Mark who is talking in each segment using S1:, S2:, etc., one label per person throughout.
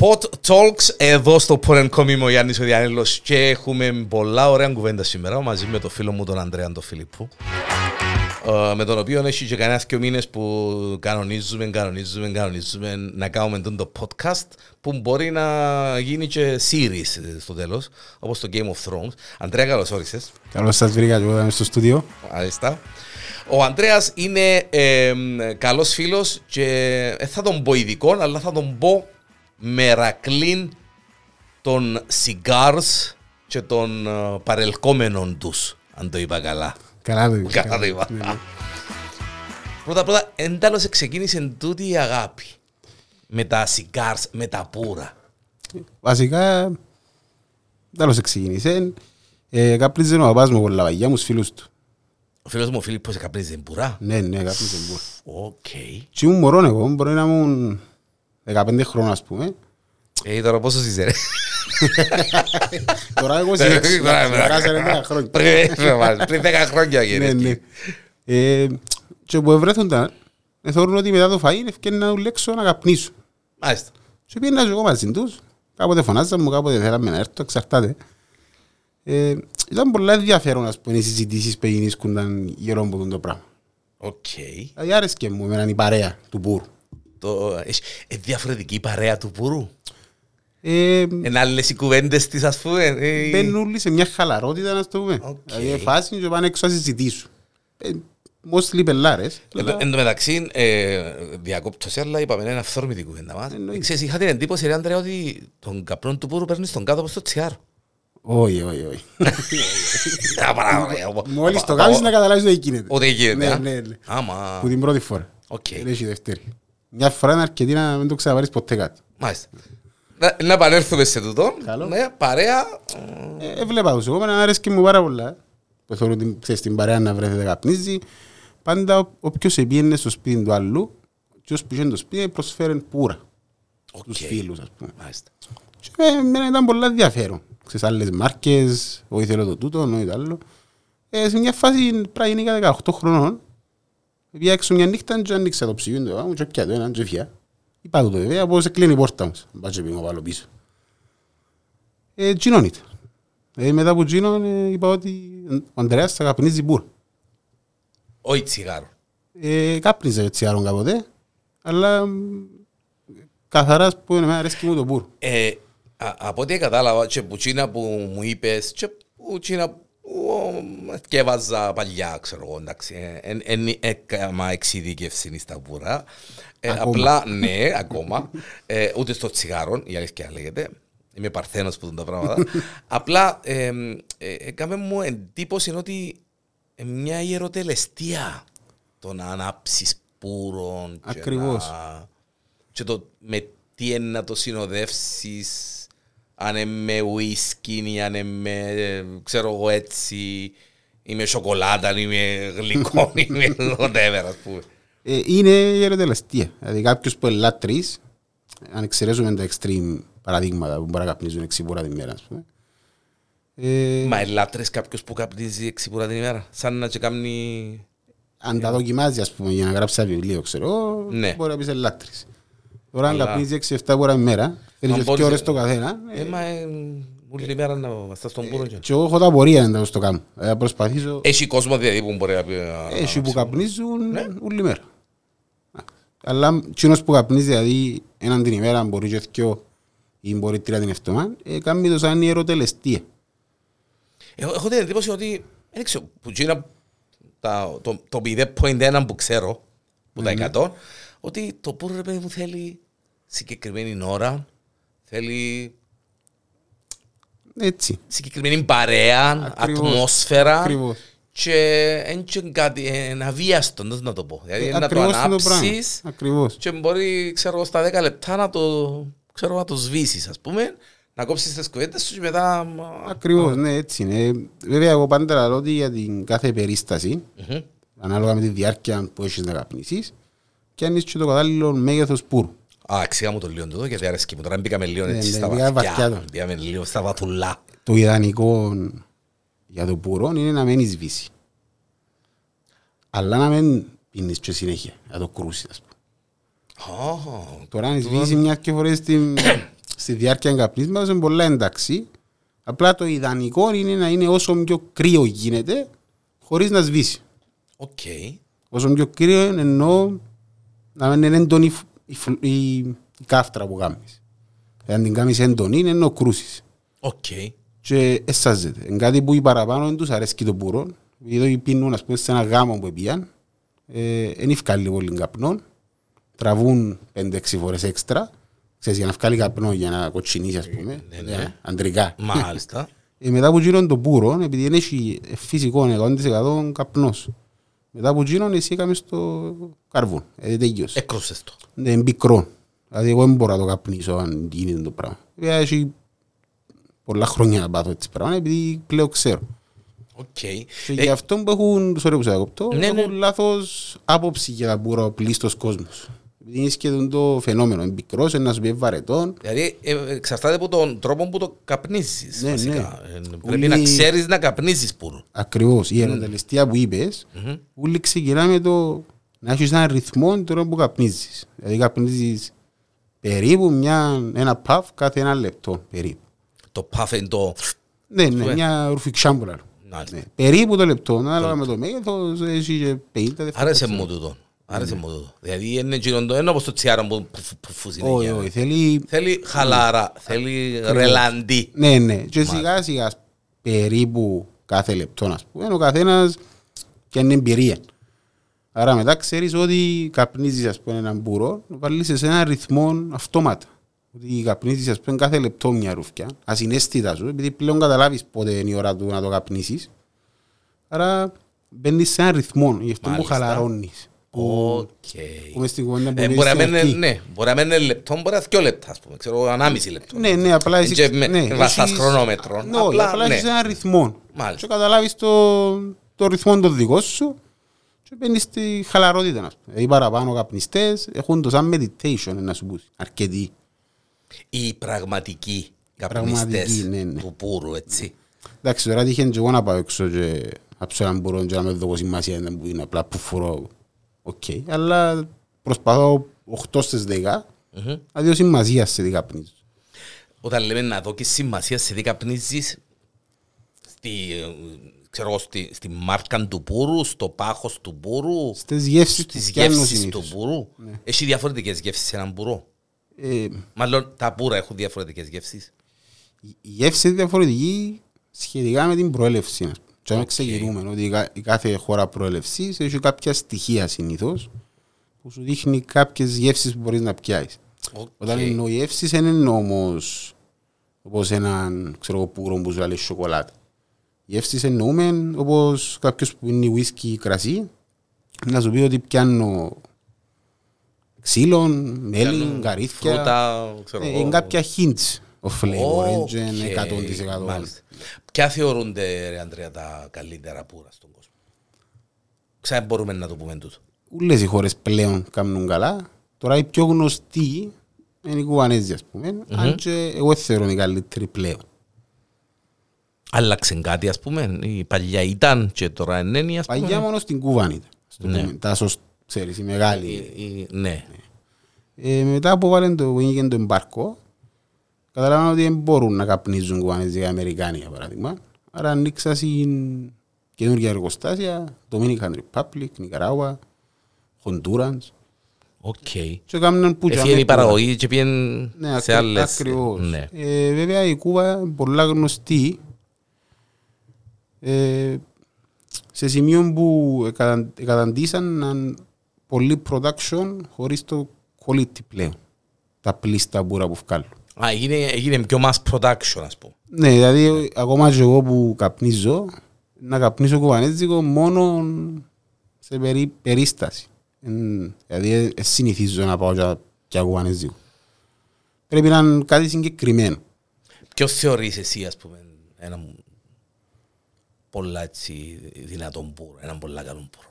S1: Pot Talks εδώ στο Porn.com είμαι ο Γιάννης ο Διάννηλος και έχουμε πολλά ωραία κουβέντα σήμερα μαζί με τον φίλο μου τον Ανδρέα τον Φιλιππού ε, με τον οποίο έχει και κανένας δύο μήνες που κανονίζουμε, κανονίζουμε, κανονίζουμε να κάνουμε το podcast που μπορεί να γίνει και series στο τέλος όπως το Game of Thrones. Ανδρέα καλώς όρισες.
S2: Καλώς σας βρήκα και εγώ στο στούντιο.
S1: Άριστα. Ο Ανδρέας είναι ε, καλός φίλος και δεν θα τον πω ειδικό αλλά θα τον πω μερακλίν των cigars και των uh, παρελκόμενων τους, αν το είπα καλά.
S2: Καλά το είπα.
S1: Καλά το είπα. Ναι, ναι. Πρώτα πρώτα, εντάλλως ξεκίνησε τούτη η αγάπη με τα cigars, με τα πουρα.
S2: Βασικά, εντάλλως ξεκίνησε. Ε, καπνίζε ο παπάς μου πολλά βαγιά μου, φίλους του.
S1: Ο φίλος μου ο Φίλιππος καπνίζει πούρα.
S2: Ναι, ναι, καπνίζε πουρά.
S1: Οκ.
S2: Και ήμουν μωρόν εγώ, μπορεί να ήμουν 15 χρόνια ας πούμε.
S1: Ε, τώρα πόσων είσαι ρε;
S2: Τώρα εγώ σε έξι, τώρα 10 χρόνια.
S1: Πριν 10 χρόνια
S2: ναι, ναι. Ε, Τζαι που ευρέθονταν, θωρούν ότι μετά το φαΐ ευκαιρία να δουλέξω να καπνίσω.
S1: Μάλιστα.
S2: Και πήγαινα εγώ μαζί τους, κάποτε φωνάζαμε μου, κάποτε θέλαμε να έρθω, εξαρτάται. Ε, ήταν πολλά ενδιαφέρον ας πούμε οι συζητήσεις που γίνησκονταν γύρω από το πράγμα.
S1: Οκ.
S2: Δηλαδή άρεσκε μου εμένα η παρέα του πούρου.
S1: Το, έχει ε, διαφορετική η παρέα του πούρου.
S2: Ε,
S1: Εν άλλες οι κουβέντες της ας πούμε. ε,
S2: Μπαίνουν όλοι σε μια χαλαρότητα να το πούμε.
S1: Οκ.
S2: Δηλαδή φάση και πάνε έξω να συζητήσουν. Ε, Mostly πελάρες.
S1: Εν τω- εν τω μεταξύ, ε, διακόπτω σε αλλά είπαμε είναι αυθόρμητη κουβέντα μας.
S2: Εννοείται.
S1: Ξέρεις, είχα την εντύπωση, ρε Άντρεα, ότι τον καπνό του πούρου παίρνεις τον κάτω από το τσιγάρο.
S2: Όχι, όχι, όχι.
S1: Α, παρά, ωραία, οπα-
S2: Μόλις το
S1: οπα-
S2: κάνεις
S1: οπα-
S2: να καταλάβεις ότι γίνεται.
S1: Ότι γίνεται,
S2: Ναι,
S1: α.
S2: ναι, ναι.
S1: Άμα,
S2: Που την πρώτη φορά.
S1: οκ,
S2: Δεν έχει δεύτερη. Μια φορά είναι αρκετή να μην το ξαναπάρεις ποτέ κάτι.
S1: μάλιστα. Να- Να επανέλθουμε σε τούτο.
S2: Καλό.
S1: Ναι, παρέα.
S2: Ε, Έβλεπα τους. Εγώ εμένα άρεσκε μου πάρα πολλά. Που θεωρώ ότι ξέρεις, την παρέα που ευρέθετουν καπνίζει. Πάντα ο- όποιος επήαιννε στο σπίτι του άλλου, ποιος πήγαινε στο σπίτι προσφέρει πούρα στους
S1: Οκ.
S2: φίλους ας πούμε.
S1: Μάλιστα.
S2: Και ε, εμένα ήταν πολλά ενδιαφέρον. Ξέρεις άλλες μάρκες, όχι θέλω το τούτο, όχι το άλλο. Ε, σε μια φάση πράγμα γενικά 18 χρονών, πήγα έξω μια νύχτα και άνοιξα το ψυγείο του μου και πια το έναν και φιά. Είπα του το βέβαια, πώς κλείνει η πόρτα μας. Μπα και πήγω πάλι πίσω. Ε, τζινόν ήταν. Ε, μετά από τζινόν ε, είπα ότι ο Ανδρέας θα καπνίζει μπουρ.
S1: Όχι τσιγάρο.
S2: Ε, κάπνιζε τσιγάρον κάποτε, αλλά μ, καθαρά ας πούμε, εμένα αρέσκει μου το μπουρ.
S1: Ε, α- από ό,τι κατάλαβα και που τσίνα που μου είπες και που τσίνα που θκεύαζα παλιά, ξέρω εγώ, εντάξει, ε, εν- εν έκαμα εξειδίκευση στα πουρά. Ε,
S2: Ακόμα.
S1: απλά, ναι, ακόμα, ε, ούτε στο τσιγάρο, η αλήθεια λέγεται, είμαι παρθένος που δουν τα πράγματα. απλά, ε, ε, έκαμε μου εντύπωση ότι ε, μια ιεροτελεστία το να ανάψεις πουρον και
S2: Ακριβώς.
S1: να- και το με τι είναι να το συνοδεύσεις αν είναι με ουίσκι ή αν είναι με ε, ξέρω εγώ έτσι ή με σοκολάτα ή με γλυκό ή με whatever ας πούμε.
S2: Ε, είναι η ερωτελεστία. Δηλαδή κάποιος που είναι λάτρης, αν εξαιρέσουμε τα extreme παραδείγματα που μπορεί να καπνίζουν έξι φορά τη μέρα, ας πούμε. Ε,
S1: Μα ελάτρες κάποιος που καπνίζει έξι φορά την ημέρα σαν να και κάνει...
S2: αν τα δοκιμάζει, ας πούμε, για να γράψει ένα βιβλίο, ξέρω εγώ,
S1: Ναι.
S2: μπορεί να πεις είναι λάτρης. Τώρα αν
S1: Αλλά-
S2: καπνίζει έξι 7 φορά τη μέρα, θέλεις
S1: Αν
S2: και
S1: μπορείς-
S2: δύο ώρες το καθένα,
S1: Ε, μα ε, όλη μέρα να στάς στον πούρο και-
S2: και εγώ έχω τα πορεία να το κάνω. Ε, Θα προσπαθήσω,
S1: Έχει κόσμο δηλαδή που μπορεί να πει... α,
S2: έχει που
S1: α,
S2: καπνίζουν όλη μέρα. Αλλά κοινός που καπνίζει, δηλαδή, έναν την ημέρα μπορεί και δυο ή μπορεί τρία την εβδομάδα, ε, κάνει το σαν ιεροτελεστία.
S1: Έχω, έχω την εντύπωση ότι δεν ξέρω, που γίνα τα, το, το 0.1 που ξέρω, που τα 100, ότι το πουρο ρε παιδί μου θέλει συγκεκριμένη ώρα, θέλει
S2: Έτσι.
S1: συγκεκριμένη παρέα,
S2: Ακριβώς.
S1: ατμόσφαιρα
S2: Ακριβώς.
S1: και είναι και κάτι είναι αβίαστο, πώς να το πω. Δηλαδή
S2: Ε,
S1: να το
S2: ακριβώς είναι το πράγμα.
S1: ανάψεις
S2: Ακριβώς.
S1: και μπορεί ξέρω, εγώ, στα 10 λεπτά να το, ξέρω, να το σβήσεις ας πούμε, να κόψεις τις κουβέντες σου και μετά... μα-
S2: Ακριβώς, ναι, έτσι είναι. Βέβαια, εγώ πάντα λέω ότι για την κάθε περίσταση,
S1: Μμμ.
S2: ανάλογα με τη διάρκεια που έχεις να καπνίσεις, και αν είσαι και το κατάλληλο μέγεθος πούρου.
S1: Α, εξήγα μου το λίγο τούτο γιατί αρέσκει μου. Τώρα μπήκαμε λίγο
S2: Ναι,
S1: έτσι
S2: ναι,
S1: στα
S2: μπήκα βαθιά
S1: βαθιά.
S2: τώρα.
S1: Μπήκαμε λίγο στα βαθουλά.
S2: Το ιδανικό για το πουρό είναι να μένει σβήσει. Αλλά να μην πίνεις και συνέχεια, να το κρούσεις, ας πούμε.
S1: Ω,
S2: Τώρα αν σβήσει μιας και φορές στην, στη διάρκεια καπνίσματος είναι πολλά εντάξει. Απλά το ιδανικό είναι να είναι όσο πιο κρύο γίνεται χωρίς να σβήσει.
S1: Οκ.
S2: Όσο πιο κρύο είναι εννοώ να μην είναι έντονη η φ- η, φλ- η, η κάφτρα που κάνεις. Αν την κάνεις έντονη είναι εννοώ κρούσεις.
S1: Οκ.
S2: Και εσάζεται. Είναι κάτι που οι παραπάνω δεν τους αρέσκει το πούρο. Επειδή πίνουν ας πούμε σε ένα γάμο που πήγαν, ε, δεν ευκάλλει πολύ καπνό. Τραβούν 5-6 φορές έξτρα. Ξέρεις, για να βγάλει καπνό, για να κοτσινίσει ας πούμε,
S1: ναι, ναι.
S2: ε, αντρικά.
S1: Μάλιστα.
S2: Ε, μετά που γίνον το πουρο, επειδή δεν έχει φυσικό 100% καπνός. Μετά που γίνον εσύ έκαμες στο καρβούν. Ε, τελειώσε.
S1: Έκρουσες το.
S2: Ναι, είναι πικρό. Δηλαδή εγώ δεν μπορώ να το καπνίσω αν γίνεται το πράγμα. Βέβαια έχει πολλά χρόνια να πάθω έτσι πράγμα επειδή πλέον ξέρω.
S1: Οκ.
S2: Και
S1: Ε,
S2: γι' αυτό που έχουν, sorry που σε διακόπτω,
S1: Ναι, ναι.
S2: έχουν λάθος άποψη για τα πούρα ο πλείστος κόσμος. Επειδή είναι σχεδόν το φαινόμενο. Είναι πικρός, είναι να σου πει βαρετόν.
S1: Δηλαδή ε, εξαρτάται από τον τρόπο που το καπνίζεις
S2: Ναι,
S1: βασικά. Ε, Πρέπει
S2: Ούλοι-
S1: να ξέρεις να καπνίζεις πούρο.
S2: Ακριβώς. Η ιεροτελεστία που είπες, όλοι ξεκινά με το να έχεις έναν ρυθμό τώρα που καπνίζεις. Δηλαδή καπνίζεις περίπου μια, ένα puff κάθε ένα λεπτό περίπου.
S1: Το puff είναι το...
S2: Ναι, ναι,
S1: Ναι.
S2: μια ρουφιξάμπουλα.
S1: Μάλιστα.
S2: Ναι. Περίπου το λεπτό, ανάλογα με το μέγεθος, έχει και 50 δευτερόλεπτα.
S1: Άρεσε μου τούτο. Άρεσε μου τούτο. Δηλαδή είναι εκείνο το είναι όπως το τσιάρο που που- που φου
S2: Όχι,
S1: συνέχεια.
S2: όχι, θέλει...
S1: Θέλει χαλάρα, θέλει ρελαντί.
S2: Ναι, ναι, και σιγά σιγά περίπου κάθε λεπτό, ας πούμε, ο καθένας και είναι εμπειρία. Άρα μετά ξέρεις ότι καπνίζεις, ας πούμε, έναν μπουρό, βάλεις σε ένα ρυθμό αυτόματα. Ότι καπνίζεις, ας πούμε, κάθε λεπτό μια ρουφκιά, ασυναίσθητα σου, επειδή πλέον καταλάβεις πότε είναι η ώρα του να το καπνίσεις. Άρα μπαίνεις σε ένα ρυθμό, γι' αυτό που
S1: Μάλιστα.
S2: χαλαρώνεις. Που,
S1: Οκ.
S2: που μες στην κουβέντα που
S1: Ε,
S2: είπες
S1: Μπορεί να
S2: στην
S1: μένει,
S2: αρχή.
S1: ναι, μπορεί να μένει λεπτό, μπορεί να είναι δυο λεπτά, ας πούμε, ξέρω, ενάμιση λεπτό.
S2: Ναι, ναι, απλά εσύ...
S1: Και με-
S2: ναι,
S1: βαστάς
S2: έχεις-
S1: χρονόμετρο.
S2: Ναι, όχι,
S1: Απλά,
S2: απλά
S1: ναι.
S2: έχεις έναν ρυθμό.
S1: Μάλιστα.
S2: Και καταλάβεις το, το ρυθμό το δικό σου και μπαίνεις στη χαλαρότητα. ας πούμε. Οι παραπάνω καπνιστές έχουν το σαν meditation, να σου πούσιν. Αρκετοί.
S1: Οι πραγματικοί
S2: πραγματικοί,
S1: καπνιστές
S2: ναι, ναι.
S1: του πούρου, έτσι.
S2: Εντάξει, τώρα τύχαινε και εγώ να πάω έξω και να άψω έναν πούρο και να μεν δώ σημασία να μου είναι απλά πουφορώ. Οκ. Αλλά προσπαθώ 8 στις 10
S1: Μμμ.
S2: να δω σημασία σε τι καπνίζω.
S1: Όταν λέμε να δω και σημασία σε τι καπνίζεις, στη, ε, ξέρω, εγώ, στη, στη μάρκα του πούρου, στο πάχος του πούρου,
S2: Στις γεύσεις που
S1: στις
S2: πιάνω
S1: γεύσεις του
S2: συνήθως.
S1: πούρου. Έχει διαφορετικές γεύσεις σε έναν πούρο.
S2: Ε,
S1: Μάλλον τα πούρα έχουν διαφορετικές γεύσεις;
S2: η γεύση είναι διαφορετική σχετικά με την προέλευση. Ας πούμε. Και αν ξεκινούμε ότι η κα- η κάθε χώρα προέλευση έχει κάποια στοιχεία συνήθως που σου δείχνει κάποιες γεύσεις που μπορείς να πιάσεις.
S1: Οκ.
S2: Όταν εννοώ γεύσεις, δεν είναι όμως όπως έναν ξέρω, εγώ, πούρο που σου λέει σοκολάτα. Γεύσεις εννοούμε όπως κάποιος που είναι whisky ή κρασί να σου πει ότι πιάνω ξύλων, μέλι,
S1: Πιάνουν
S2: καρύδια.
S1: Φρούτα, ξέρω
S2: Ε,
S1: εγώ.
S2: Είναι κάποια hints of flavor,
S1: Οκ,
S2: δεν είναι 100%.
S1: μάλιστα. Ποια θεωρούνται, ρε Αντρέα, τα καλύτερα πούρα στον κόσμο; Εν τζαι μπορούμε να το πούμε τούτο.
S2: Ούλες οι χώρες πλέον κάνουν καλά. Τώρα οι πιο γνωστοί είναι οι Κουβανέζοι, ας πούμε. Αν και εγώ θεωρώ είναι οι καλύτεροι πλέον.
S1: Άλλαξε κάτι, ας πούμε. Η παλιά ήταν και τώρα είναι, ας πούμε.
S2: Παλιά μόνο στην Κούβα ήταν. ας το
S1: Ναι.
S2: πούμε. Τα σωσ- ξέρεις, η μεγάλη.
S1: Η- η- Ναι.
S2: Ε, μετά που βάλουν το, που έγινε το εμπάργκο, καταλάβαμε ότι δεν μπορούν να καπνίζουν Κουβανέζοι οι Αμερικάνοι, για παράδειγμα. Άρα ανοίξασιν καινούργια εργοστάσια, Dominican Republic, Νικαράγουα, Honduras.
S1: Οκ.
S2: Και έκαναν που
S1: Έφυγε η παραγωγή και πήγαινε
S2: Ναι,
S1: σε
S2: ακρι-
S1: άλλες.
S2: Ακριβώς.
S1: Ναι.
S2: Ε, βέβαια η Κούβα είναι πολλά γνωστή ε, σε σημείο που εκαταν- εκαταντήσαν να πολύ production χωρίς το quality πλέον. Τα πλήστα μπούρα που βγάλουν.
S1: Α, έγινε, έγινε πιο mass production, ας πούμε.
S2: Ναι, δηλαδή ακόμα και εγώ που καπνίζω, να καπνίσω κουβανέζικο μόνο σε περί, περίσταση. Εν- Δηλαδή ε, ε, συνηθίζω να πάω για, για κουβανέζικο. Πρέπει να είναι κάτι συγκεκριμένο.
S1: Ποιος θεωρείς εσύ, ας πούμε, έναν πολλά έτσι δυνατόν πουρο, έναν πολλά καλό πουρο;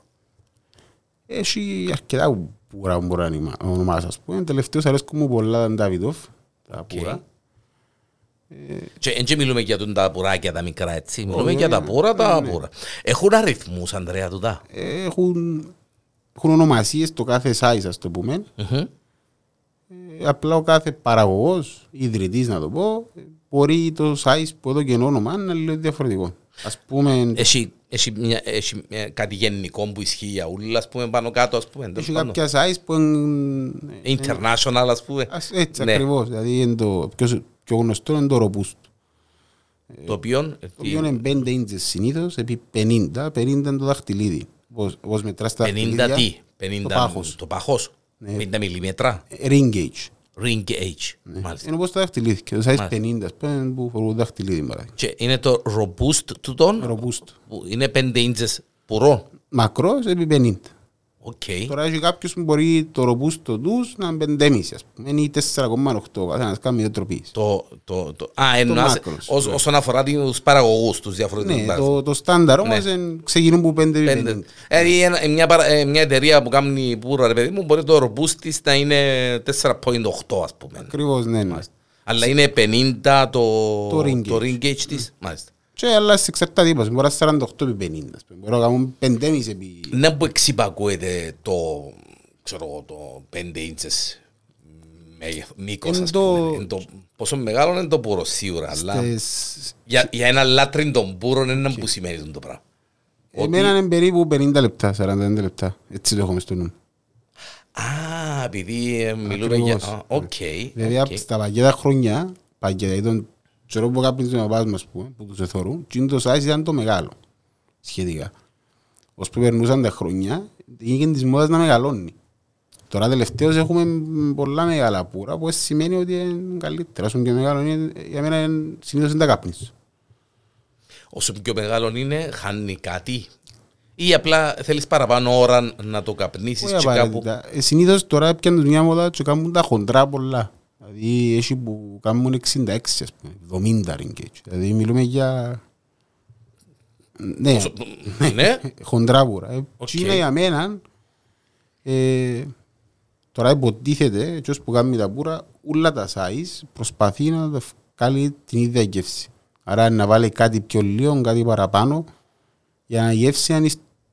S2: Έχει αρκετά πουρά που μπορώ να ονοιμα- ονομάσω, ας πούμε. Τελευταίως αρέσκουν μου πολλά τα Ντάβιδοφ, τα πουρά.
S1: Και δεν μιλούμε για τον τα πουράκια τα μικρά, έτσι. Μιλούμε
S2: Όχι,
S1: για τα
S2: ναι.
S1: πουρα, τα
S2: Ναι.
S1: πουρα. Έχουν αριθμούς, Ανδρέα, τούτα;
S2: Έχουν, έχουν ονομασίες το κάθε size, ας το πούμε.
S1: Μμμ.
S2: Ε, απλά ο κάθε παραγωγός, ιδρυτής να το πω, μπορεί το size που εδώ και όνομα να είναι λίγο διαφορετικό. Ας πούμε,
S1: Έχει, έχει, μια, έχει μια, κάτι γενικό που ισχύει για όλα, ας πούμε, πάνω κάτω, ας πούμε. τέλος
S2: έχει
S1: πάντων.
S2: κάποια size που είναι...
S1: International, ας πούμε.
S2: Ας- Έτσι
S1: Ναι.
S2: ακριβώς, δηλαδή είναι το πιο, πιο γνωστό είναι το robusto.
S1: Το οποίο,
S2: Το οποίο είναι 5 inches συνήθως επί 50, 50 είναι το δαχτυλίδι. Όπως, όπως μετράς τα
S1: 50
S2: δαχτυλίδια,
S1: τι, 50
S2: το πάχος.
S1: Το πάχος,
S2: Ναι.
S1: 50 μιλιμέτρα,
S2: Ring gauge.
S1: Ring gauge, μάλιστα.
S2: Είναι όπως το δαχτυλίδι. Και το size
S1: Μάλιστα.
S2: 50, ας πούμε, που φορούν δαχτυλίδι. παράδειγμα.
S1: Και είναι το robusto τούτον,
S2: Robusto.
S1: που είναι 5 inches πούρο.
S2: Μακρός επί 50.
S1: Οκ.
S2: Τώρα έχει κάποιος που μπορεί το robusto τους να είναι 5,5 ας πούμε. Είναι 4,8. Καθένας κάνει διά τροπής.
S1: Το, το, το, α, εννοάς,
S2: μάκρος,
S1: ως,
S2: ναι.
S1: όσον αφορά τους παραγωγούς, τους διαφορετικούς
S2: Ναι,
S1: παραγωγούς.
S2: το, το στάνταρ όμως
S1: Ναι.
S2: είναι- ξεκινούν που 5 επί
S1: Πέντε.
S2: 50.
S1: Δηλαδή ένα- μια, παρα- ε, μια εταιρεία που κάνει πουρο, ρε παιδί μου, μπορεί το robust της να είναι 4.8 ας πούμε.
S2: Ακριβώς, ναι, ναι.
S1: Αλλά είναι 50 το,
S2: Το ring
S1: το
S2: gauge.
S1: ring gauge της. Μάλιστα.
S2: Και αλλά σε εξαρτάται είπα, μπορεί να είναι 48 επί 50. ας πούμε. Μπορεί να κάνουν 5,5 επί...
S1: Ναι που εξυπακούεται το, ξέρω εγώ, το 5 inches μέγεθο- μήκος
S2: Είναι
S1: ας
S2: το-
S1: πούμε. Είναι το, πόσο μεγάλο είναι το πούρο σίγουρα, αλλά
S2: Στις-
S1: για, για ένα λάτριν των πούρων είναι που σημαίνει το πράγμα.
S2: Εμένα είναι περίπου 50 λεπτά, 45 λεπτά. Έτσι το έχουμε στο νου.
S1: Α, επειδή ε, μιλούμε για...
S2: Ακριβώς.
S1: α, Οκ.
S2: Δηλαδή
S1: οκ.
S2: απ' στα παγίδα χρόνια, παγίδα ήταν ξέρω που κάποιοι τον παπάς μας που, που τους εθωρούν, και είναι το size ήταν το μεγάλο, σχετικά. Ως που περνούσαν τα χρόνια, ήρτε της μόδας να μεγαλώνει. Τώρα τελευταίως έχουμε μ, πολλά μεγάλα πουρα, που σημαίνει ότι είναι καλύτερα. Όσο πιο μεγάλο είναι, για μένα είναι, συνήθως είναι τα κάπνις.
S1: Όσο πιο μεγάλο είναι, χάνει κάτι. Ή απλά θέλεις παραπάνω ώρα να το καπνίσεις
S2: Όχι
S1: και κάπου...
S2: απαραίτητα. Ε, Συνήθως τώρα έπιανε μια μόδα και κάνουν τα χοντρά πολλά. Δηλαδή έχει που κάνουν 66 ας πούμε, 70 ριγκέτς. Δηλαδή μιλούμε για... Ναι,
S1: Όσο- Ναι,
S2: χοντρά πούρα. Ε,
S1: Οκ.
S2: και είναι για μένα, ε, τώρα υποτίθεται, έτσι που κάνει τα πούρα, όλα τα size προσπαθεί να τα βγάλει την ίδια γεύση. Άρα να βάλει κάτι πιο λίγο, κάτι παραπάνω, για να η γεύση είναι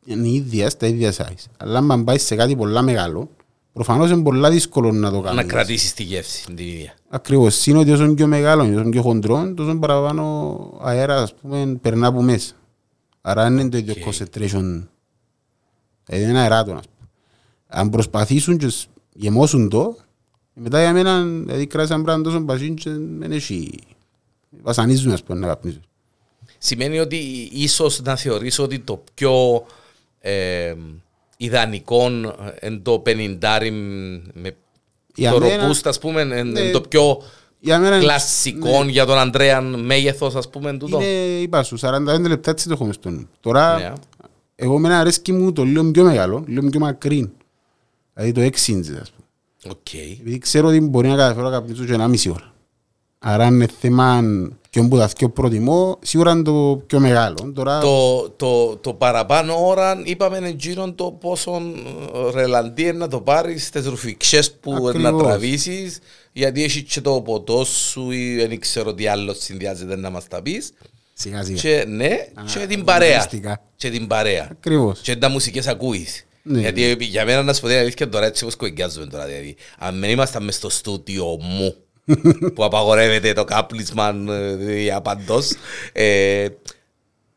S2: είναι η ίδια στα ίδια size. Αλλά αν πάει σε κάτι πολλά μεγάλο, προφανώς είναι πολλά δύσκολο να το
S1: να
S2: κάνεις.
S1: κρατήσεις τη γεύση την ίδια.
S2: Ακριβώς. Είναι ότι όσο είναι πιο μεγάλο, όσο είναι πιο χοντρό, τόσο παραπάνω αέρας ας πούμε, περνά από μέσα. Άρα δεν είναι το ίδιο
S1: Οκ.
S2: concentration. Δηλαδή είναι αεράτο. ας πούμε. Αν προσπαθήσουν και σ- γεμώσουν το, μετά για μένα, δηλαδή κρατείς έναν πράγμα τόσο παχύν και δεν έχει... Βασανίζουν ας πούμε να καπνίζουν.
S1: Σημαίνει ότι ίσως να θεωρήσω ότι το πιο ε, ιδανικό είναι το 50 με
S2: Για
S1: το
S2: μένα-
S1: robusto, ας πούμε, είναι
S2: Ναι.
S1: το πιο
S2: Για μένα
S1: κλασικό
S2: ναι,
S1: για τον Ανδρέα μέγεθος, ας πούμε, τούτο.
S2: είναι, είπα σου, 45 λεπτά έτσι το έχουμε στο νου. Τώρα,
S1: Ναι.
S2: εγώ εμένα αρέσκει μου το λίγο πιο μεγάλο, λίγο πιο μακρύ. Δηλαδή το 6 inches ας πούμε.
S1: Οκ.
S2: Επειδή ξέρω ότι μπορεί να καταφέρω να καπνίσω και ένα μισή ώρα. Άρα είναι θέμα ποιον που τα πιο προτιμώ, σίγουρα είναι το πιο μεγάλο. Τώρα,
S1: Το, το, το παραπάνω ώρα είπαμε είναι γύρω το πόσο ε, ρελαντί είναι να το πάρεις στις ρουφηξιές που
S2: Ακριβώς.
S1: να τραβήσεις γιατί έχει και το ποτό σου ή δεν ξέρω τι άλλο συνδυάζεται να μας τα πεις
S2: σιγά σιγά.
S1: και ναι
S2: Α,
S1: και την παρέα
S2: μυστικά.
S1: και την παρέα
S2: Ακριβώς.
S1: και τα μουσικές ακούεις
S2: Ναι.
S1: γιατί για μένα να σου πω την αλήθεια τώρα έτσι όπως κογκιάζουμε τώρα δηλαδή αν δεν ήμασταν μες στο στούτιο μου που απαγορεύεται το κάπνισμα ε, για παντός ε,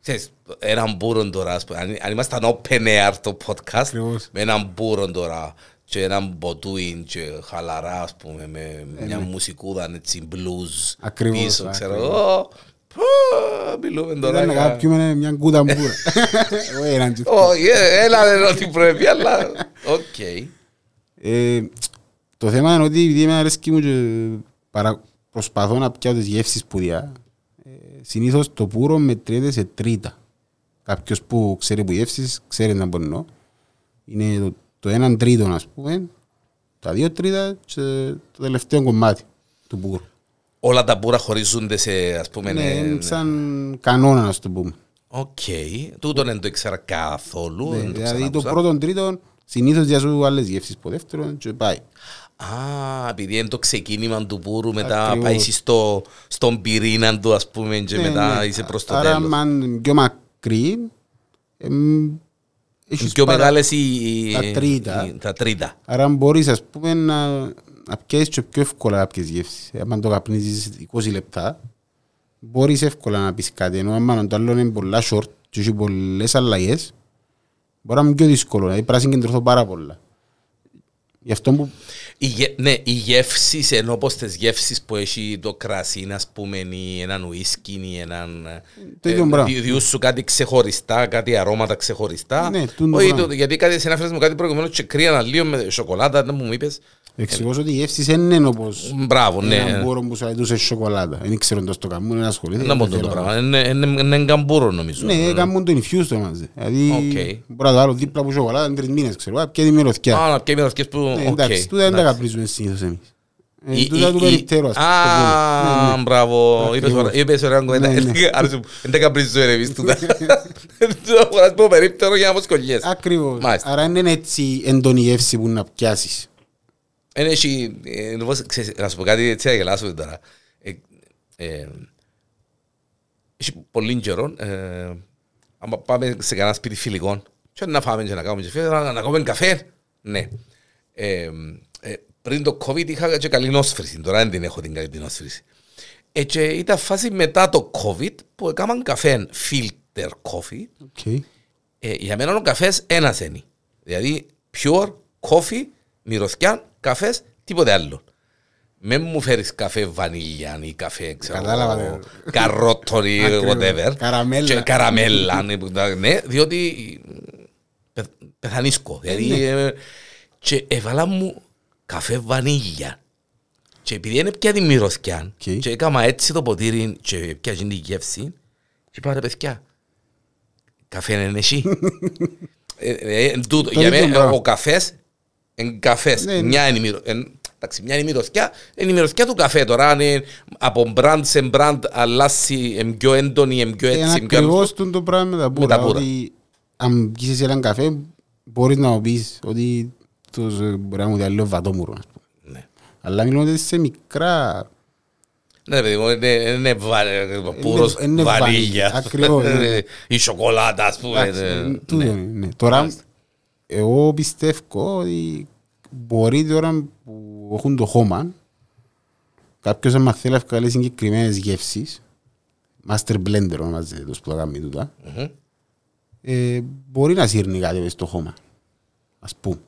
S1: ξέρεις, έναν μπούρον τώρα ας πούμε, αν, αν ήμασταν open air το podcast
S2: Ακριβώς.
S1: με έναν μπούρον τώρα και έναν μποτούιν και χαλαρά ας πούμε με μια μουσικούδα έτσι blues
S2: Ε, Ακριβώς,
S1: πίσω ξέρω
S2: ακριβώς.
S1: εγώ Πω, μιλούμε τώρα
S2: Ήταν να
S1: για-
S2: κάποιουμε μια κούτα μπούρα. Εγώ έναν και
S1: όχι ε, έλα δεν είναι ότι πρέπει αλλά οκ
S2: Ε, Το θέμα είναι ότι επειδή με αρέσκει μου και παρα... προσπαθώ να πιάω τις γεύσεις που διά, ε, συνήθως το πουρο μετριέται σε τρίτα. Κάποιος που ξέρει που γεύσεις, ξέρει να μπορεί να Είναι το, το έναν τρίτο, ας πούμε, τα δύο τρίτα και το τελευταίο κομμάτι του πουρου.
S1: όλα τα πούρα χωρίζονται σε ας πούμε
S2: Ναι,
S1: ε,
S2: είναι σαν κανόνα, να το πούμε.
S1: Οκ, τούτον δεν το ήξερα καθόλου.
S2: Ναι,
S1: δεν το
S2: δηλαδή το
S1: ξανακούσα.
S2: πρώτο τρίτο συνήθως δια σου άλλες γεύσεις που δεύτερο και πάει.
S1: Α, επειδή είναι το ξεκίνημα του πούρου, μετά
S2: Ακριβώς.
S1: πάει εσύ στο, στον πυρήνα του, ας πούμε, και
S2: Ναι,
S1: μετά
S2: ναι.
S1: είσαι προς το
S2: Άρα,
S1: τέλος.
S2: αν είναι πιο μακρύ, εμ,
S1: Είναι
S2: έχεις
S1: πιο
S2: παρα-
S1: μεγάλες οι,
S2: τα τρίτα.
S1: οι- τα τρίτα.
S2: Άρα μπορείς ας πούμε να, να πιέσεις και πιο εύκολα κάποιες γεύσεις. Αν το καπνίζεις 20 λεπτά, μπορείς εύκολα να πεις κάτι. Ενώ αν το άλλο είναι πολλά short και έχει πολλές αλλαγές, μπορεί να είναι πιο δύσκολο. Δηλαδή πρέπει να συγκεντρωθώ πάρα πολλά. Γι' αυτό που
S1: Η, γε- ναι, οι γεύσεις ενώ όπως τις γεύσεις που έχει το κρασί, ας πούμε, ή έναν ουίσκι ή έναν...
S2: Το ίδιο πράγμα.
S1: δι- διούς σου κάτι ξεχωριστά, κάτι αρώματα ξεχωριστά.
S2: Ναι, τούτο
S1: Όχι,
S2: πράγμα.
S1: το, γιατί κάτι σε αναφέρες μου κάτι προηγουμένως και κρύανα λίγο με σοκολάτα, δεν μου είπες.
S2: Εξηγώ ότι οι γεύσεις δεν είναι όπως
S1: Μπράβο, ναι.
S2: ένα μπόρο που σου αιτούσε σοκολάτα. Δεν ξέρω το στο καμούν, δεν ασχολείται.
S1: Να πω
S2: δεν
S1: το
S2: θέλω.
S1: πράγμα. Είναι- Είναι είναι γκαμπούρο νομίζω.
S2: Ναι, κάνουν το infuse το μαζί. Δηλαδή,
S1: Οκ.
S2: μπορεί να το άλλο δίπλα από σοκολάτα, είναι τρεις μήνες, ξέρω. Και τη μυρωθιά.
S1: Α, να πιέει μυρωδιές που...
S2: Ναι,
S1: οκ,
S2: Εντάξει, τούτα δεν τα
S1: εντάξει.
S2: καπνίζουμε συνήθως εμείς. Ε,
S1: Η-
S2: Τούτα
S1: η-
S2: του
S1: η-
S2: περιπτέρου, ας πούμε. το πούμε. Ναι,
S1: Α,
S2: ναι.
S1: μπράβο. Είπες
S2: Ακριβώς.
S1: ωραία- Είπες ωραία κουβέντα.
S2: Ναι, ναι.
S1: Άρεσε μου. Δεν τα καπνίζω ρε εμείς τούτα. Το φοράς που περίπτερο για να πω σκολιές.
S2: Ακριβώς.
S1: Μάλιστα.
S2: Άρα δεν είναι έτσι έντονη γεύση που να πιάσεις.
S1: Εν έχει, ε, λοιπόν, ξέρεις, να σου πω κάτι έτσι να γελάσουμε τώρα. Ε, ε, Έχει πολύ καιρό, ε, άμα πάμε σε κανένα σπίτι φιλικών και να φάμε και να κάνουμε και φίλες, να, να κάνουμε καφέ. Ναι. Ε, ε, πριν το COVID είχα και καλή νόσφρηση, τώρα δεν την έχω την καλή την νόσφρηση. Ε, και ήταν φάση μετά το COVID που έκαναν καφέ filter coffee
S2: Οκ.
S1: ε, για μένα ο καφές ένας είναι. Δηλαδή, pure, coffee, μυρωδιά, καφές, τίποτε άλλο. Με μου φέρεις καφέ βανίλια ή καφέ, ξέρω
S2: Κατάλαβα,
S1: εγώ,
S2: ναι.
S1: καρότο ή
S2: Ακριβώς.
S1: whatever.
S2: Καραμέλα.
S1: Και καραμέλα, ναι, που τα- ναι, διότι πε- πεθανίσκω. Δηλαδή,
S2: Ναι.
S1: ε, και έβαλα μου καφέ βανίλια. Και επειδή είναι πια τη μυρωδιά,
S2: Οκ.
S1: και έκανα έτσι το ποτήρι και πια γίνει η γεύση, και είπα ρε παιδιά, καφέ είναι εσύ. Ε, ε, εν τούτο.
S2: Το
S1: Για
S2: ίδιο
S1: μένα
S2: πράγμα.
S1: ο καφές είναι καφές.
S2: Ναι, ναι.
S1: Μια είναι η μυρο- εν- εντάξει, μια είναι η μυρωδιά, είναι η μυρωδιά του καφέ. Τώρα αν είναι από brand σε brand αλλάσει, είναι πιο έντονη, είναι πιο
S2: Είναι
S1: έτσι, είναι πιο
S2: ακριβώς τούτο το πράγμα με τα
S1: τα
S2: πουρα.
S1: πουρα.
S2: Ότι αν πιεις εσύ έναν καφέ, μπορείς να μου πεις ότι τους, ε, μπορεί να μου διαλύει βατόμουρος. ας πούμε.
S1: Ναι.
S2: Αλλά μιλούμε σε μικρά...
S1: Ναι, παιδί μου, είναι, είναι βα- πουρος
S2: είναι
S1: βανίλια.
S2: βανίλια, ακριβώς, ναι.
S1: Η σοκολάτα, ας πούμε.
S2: Εντάξει,
S1: ε,
S2: τούτο
S1: ναι.
S2: είναι, ναι. Τώρα,
S1: Μάλιστα.
S2: Εγώ πιστεύω ότι μπορεί τώρα που έχουν το χώμα, κάποιος άμα θέλει να βγάλει συγκεκριμένες γεύσεις, master blender ονομάζεται το που το κάνει τούτα,
S1: Μμμ.
S2: ε, μπορεί να σύρνει κάτι μες στο χώμα. Ας πούμε.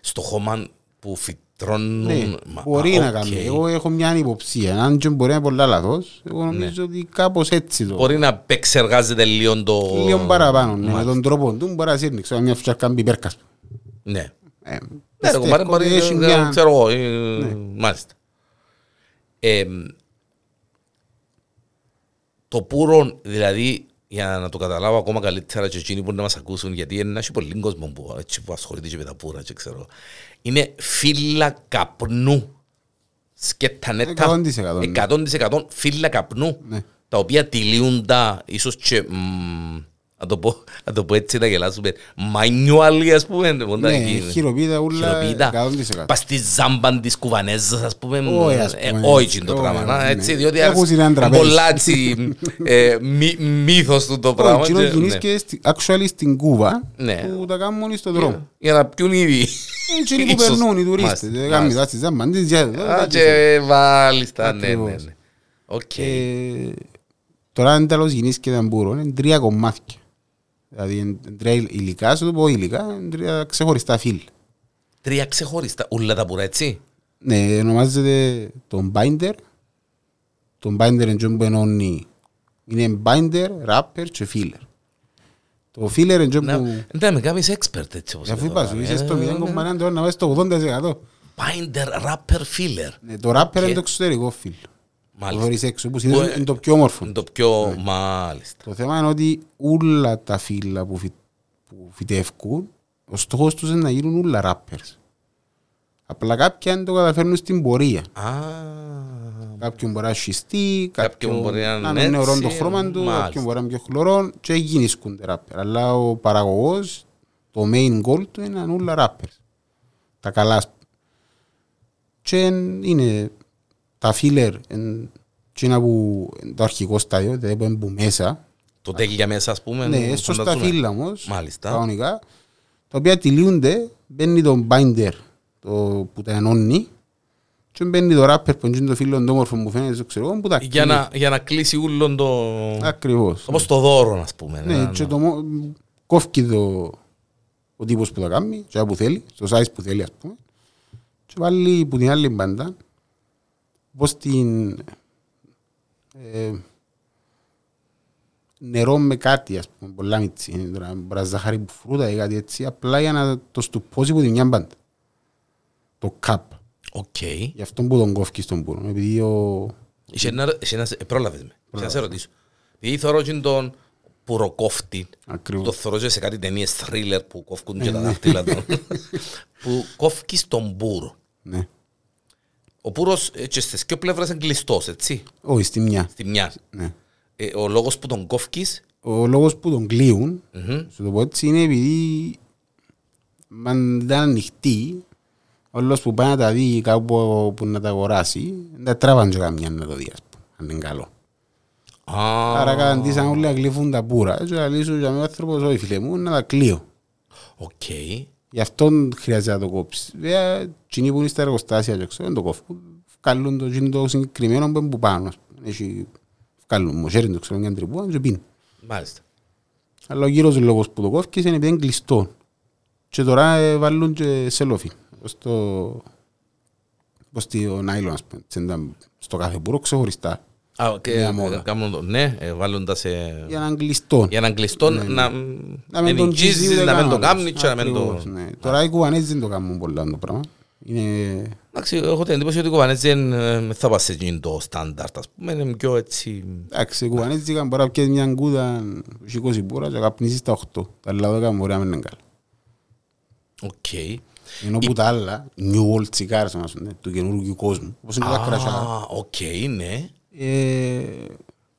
S1: Στο χώμα που φυτρώνουν...
S2: Ναι,
S1: μα-
S2: μπορεί
S1: α,
S2: να
S1: οκ.
S2: κάνει. Εγώ έχω μια υποψία. Αν και μπορεί να είναι πολλά λάθος, εγώ νομίζω ότι κάπως έτσι το...
S1: Ναι. Μπορεί να επεξεργάζεται λίγο το...
S2: Λίγο παραπάνω. ναι, Με
S1: Μάλιστα.
S2: τον τρόπο του μπορεί να σύρνει. Ξέρω, μια φτιάχνει κάνει πιπέρκας.
S1: Ναι.
S2: Ε,
S1: Ναι, ρε
S2: πιστεύω
S1: κουμπάρε, μπορεί,
S2: ότι έχει
S1: να-
S2: μια-
S1: ξέρω εγώ, ε, μάλιστα. Ε, το πούρο, δηλαδή, για να το καταλάβω ακόμα καλύτερα και εκείνοι που να μας ακούσουν, γιατί είναι ένας πολύ κόσμο που, έτσι, που ασχολείται και με τα πούρα, και ξέρω. Είναι φύλλα καπνού. Σκέτα νέτα.
S2: 100%,
S1: 100% φύλλα καπνού.
S2: Ναι.
S1: Τα οποία τυλίουν τα, ίσως και, μ, να το πω, να το πω έτσι να γελάσουμε, manually, ας πούμε. 뭔가
S2: Ναι,
S1: εκεί.
S2: χειροποίητα ούλα
S1: Χειροποίητα.
S2: 100%.
S1: Πας στη ζάμπαν της κουβανέζας, ας πούμε.
S2: Όχι, ας
S1: ε,
S2: πούμε.
S1: Όχι είναι το
S2: Όχι,
S1: πράγμα. να,
S2: ναι.
S1: Έτσι, διότι
S2: Έχουν
S1: άρεσε-
S2: στην άντρα
S1: είναι
S2: πέρυσι.
S1: πολλά έτσι ε, μύ- μύθος του το πράγμα.
S2: Όχι,
S1: και-
S2: εκείνο
S1: ναι.
S2: γεννήσκε στη- actually στην Κούβα
S1: Ναι.
S2: που τα κάνουν όλοι στον δρόμο.
S1: Για να πιούν ήδη.
S2: Έτσι που
S1: Ίσως.
S2: περνούν οι τουρίστες.
S1: Μάλιστα,
S2: Δεν κάνουν
S1: μάλιστα.
S2: τα στη ζάμπαν της, για-
S1: Α, και μάλιστα, ναι, ναι,
S2: Ακριβώς.
S1: ναι. Οκ.
S2: Ε, Τώρα αν τέλος γεννήσκεται ένα πούρο, είναι τρία κομμάτια. Δηλαδή είναι τρία υλικά, σου το πω υλικά, είναι τρία ξεχωριστά φύλλα.
S1: Τρία ξεχωριστά, ούλα τα πούρα, έτσι.
S2: Ναι, ονομάζεται τον binder. Τον binder είναι αυτό που ενώνει. Είναι binder, wrapper και filler. Το filler είναι αυτό
S1: Να-
S2: που...
S1: Ναι, με κάνεις expert έτσι όπως
S2: Αφού
S1: είναι
S2: είπα
S1: τώρα.
S2: σου, είσαι
S1: Ε,
S2: στο
S1: ναι.
S2: 0,1 τώρα να βάζεις το 80%.
S1: Binder Rapper Filler.
S2: Ναι, Το wrapper
S1: Και-
S2: είναι το εξωτερικό φύλλο. Το
S1: Μάλιστα.
S2: χωρίς έξω, που
S1: Που,
S2: συνήθως
S1: ε,
S2: είναι το πιο όμορφο.
S1: Είναι το πιο μάλιστα.
S2: Το θέμα είναι ότι όλα τα φύλλα που, φυ... που φυτεύκουν, ο στόχος τους είναι να γίνουν όλα rappers. Απλά κάποια δεν το καταφέρνουν στην πορεία.
S1: Α,
S2: Κάποιον μπορεί να σχιστεί,
S1: Κάποιον
S2: κάποιον
S1: μπορεί να
S2: να
S1: είναι
S2: είναι νερό
S1: έτσι,
S2: το χρώμα του,
S1: μάλιστα.
S2: κάποιον μπορεί να είναι πιο χλωρό και γίνησκονται ράπερ. Αλλά ο παραγωγός, το main goal του είναι να είναι όλα rappers. Τα καλά. ας πούμε. Και είναι τα filler, εν- εκείνα που είναι το αρχικό στάδιο, δηλαδή που είναι που μέσα,
S1: το τέλεια μέσα ας πούμε.
S2: ναι, σωστά
S1: φανταζούμε.
S2: φύλλα όμως,
S1: Μάλιστα.
S2: κανονικά, τα οποία τυλίονται, μπαίνει το binder το που τα ενώνει και μπαίνει το ράπερ που είναι το φίλο το όμορφο μου φαίνεται, ξέρω εγώ, που τα
S1: Για να, για να κλείσει ούλον το...
S2: Ακριβώς.
S1: Όπως το δώρο, ας πούμε.
S2: Ναι,
S1: Ένα-
S2: και το μο- κόφκει το ο τύπος που το κάνει, και που θέλει, στο size που θέλει ας πούμε, και βάλει που την άλλη μπάντα, πως την ε, νερό με κάτι, ας πούμε, πολλά μίτσι, είναι τώρα, μπορεί να ζάχαρη που φρούτα ή κάτι έτσι, απλά για να το στουπώσει που την μια μπάντα. Το cap.
S1: Οκ.
S2: Γι' αυτό που τον κόφκεις στον πούρο. Επειδή ο...
S1: Είχε ένα- είχε ένα- ε, Πρόλαβες με. Είχε να σε ρωτήσω. Επειδή θωρώ και τον πουροκόφτη,
S2: Ακριβώς.
S1: το θωρώ και σε κάτι ταινίες thriller που κόφκουν και τα δάχτυλα του, που κόφκεις στον πουρο.
S2: Ναι.
S1: Ο πούρος ε, και στις δύο πλευρές είναι κλειστός, έτσι,
S2: Όχι, στη μια.
S1: στη μια.
S2: Ναι.
S1: Ε, Ο λόγος που τον κόφκεις,
S2: Ο λόγος που τον κλείουν,
S1: μμμ,
S2: σου το πω έτσι, είναι επειδή αν ήταν ανοιχτή, όλος που πάει να τα δει κάπου που να τα αγοράσει, δεν τα τράβαν και καμιά να το δει, ας πούμε, αν είναι καλό.
S1: Α,
S2: Άρα καταντήσαν όλοι να κλείφουν τα πουρα. Έτσι να λύσουν για μένα άνθρωπος, όχι φίλε μου, να τα κλείω.
S1: οκ.
S2: Γι' αυτό χρειάζεται να το κόψεις. Βέβαια, εκείνοι που είναι στα εργοστάσια και ξέρω, δεν το κόφουν. Βγάλουν το, εκείνο το συγκεκριμένο που είναι που πάνω. ας πούμε. Έχει, βγάλουν μοσέρι, το ξέρω, μια τρυπούα και πίνουν.
S1: Μάλιστα.
S2: Αλλά ο κύριος λόγος που το κόφκεις είναι επειδή είναι κλειστό. Και τώρα ε, βάλουν και σελόφι. Ως το... Ως το νάιλον, ας πούμε. Έτσι, ήταν Στο κάθε πουρο ξεχωριστά.
S1: Α, και
S2: Μια μόδα.
S1: ε, κάνουν το- ναι, ε, βάλουν τα σε...
S2: Για να είναι κλειστό.
S1: Για να κλειστώ, να
S2: Να
S1: να
S2: μην τον
S1: ενοικίζεις,
S2: τζιζί, δεν
S1: να μην το
S2: κάνουν.
S1: κάνεις και να μην το...
S2: Ακριβώς, ναι. Τώρα οι κουβανές δεν το κάνουν πολλά το πράγμα. Είναι...
S1: Εντάξει, έχω την εντύπωση ότι ο Κοβανέτς δεν ε, θα πάει σε εκείνο το στάνταρτ, ας πούμε, είναι πιο έτσι...
S2: Εντάξει, οι κουβανές είχαν μπορεί να πιέσεις μια κούτα 20 πούρα και να καπνίσεις τα 8. Τα άλλα 12 μπορεί να μην είναι καλά.
S1: Οκ.
S2: Ενώ που τα άλλα, New World Cigars, ας πούμε, του καινούργιου κόσμου, όπως είναι τα κρασιά.
S1: Α, οκ, ναι.
S2: Ε,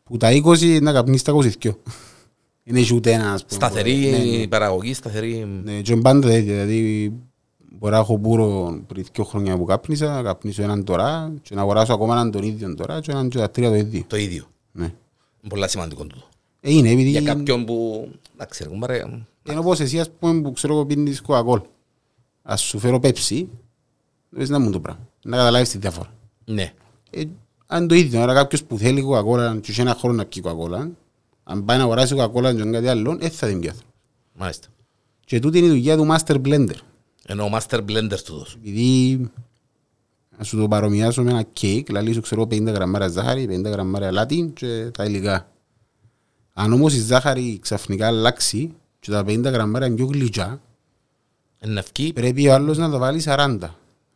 S2: που τα 20 να καπνίσεις τα 22. Είναι έχει ούτε ένα, ας πούμε.
S1: Σταθερή
S2: Ναι, ναι.
S1: παραγωγή, σταθερή...
S2: Ναι, και είναι πάντα τέτοια, δηλαδή μπορεί να έχω πούρο πριν δύο χρόνια που κάπνισα, να καπνίσω έναν τώρα και να αγοράσω ακόμα έναν τον ίδιο τώρα και έναν και τα τρία το ίδιο.
S1: Το ίδιο.
S2: Ναι.
S1: Είναι πολλά σημαντικό τούτο.
S2: Ε, είναι επειδή
S1: Για κάποιον που... Εντάξει, ρε κουμπάρε...
S2: είναι όπως εσύ ας πούμε που ξέρω εγώ πίνεις κοκακόλ. Ας σου φέρω πέψη, δεν να μου το πράγμα. Να καταλάβεις τη διαφορά.
S1: Ναι.
S2: Ε, αν το ίδιο, άρα κάποιος που θέλει κοκακόλα και έχει ένα χρόνο να πιει κοκακόλα, αν πάει να αγοράσει κοκακόλα και κάτι άλλο, δεν θα την πιει.
S1: Μάλιστα.
S2: Και τούτη είναι η δουλειά του Master Blender.
S1: Ενώ ο Master Blender τούτος.
S2: Επειδή να σου το παρομοιάσω με ένα κέικ, δηλαδή σου ξέρω 50 γραμμάρια ζάχαρη, 50 γραμμάρια λάτι και τα υλικά. Αν όμως η ζάχαρη ξαφνικά αλλάξει και τα 50 γραμμάρια είναι πιο γλυκιά,
S1: Είναι ευκή.
S2: πρέπει ο άλλος να τα βάλει 40.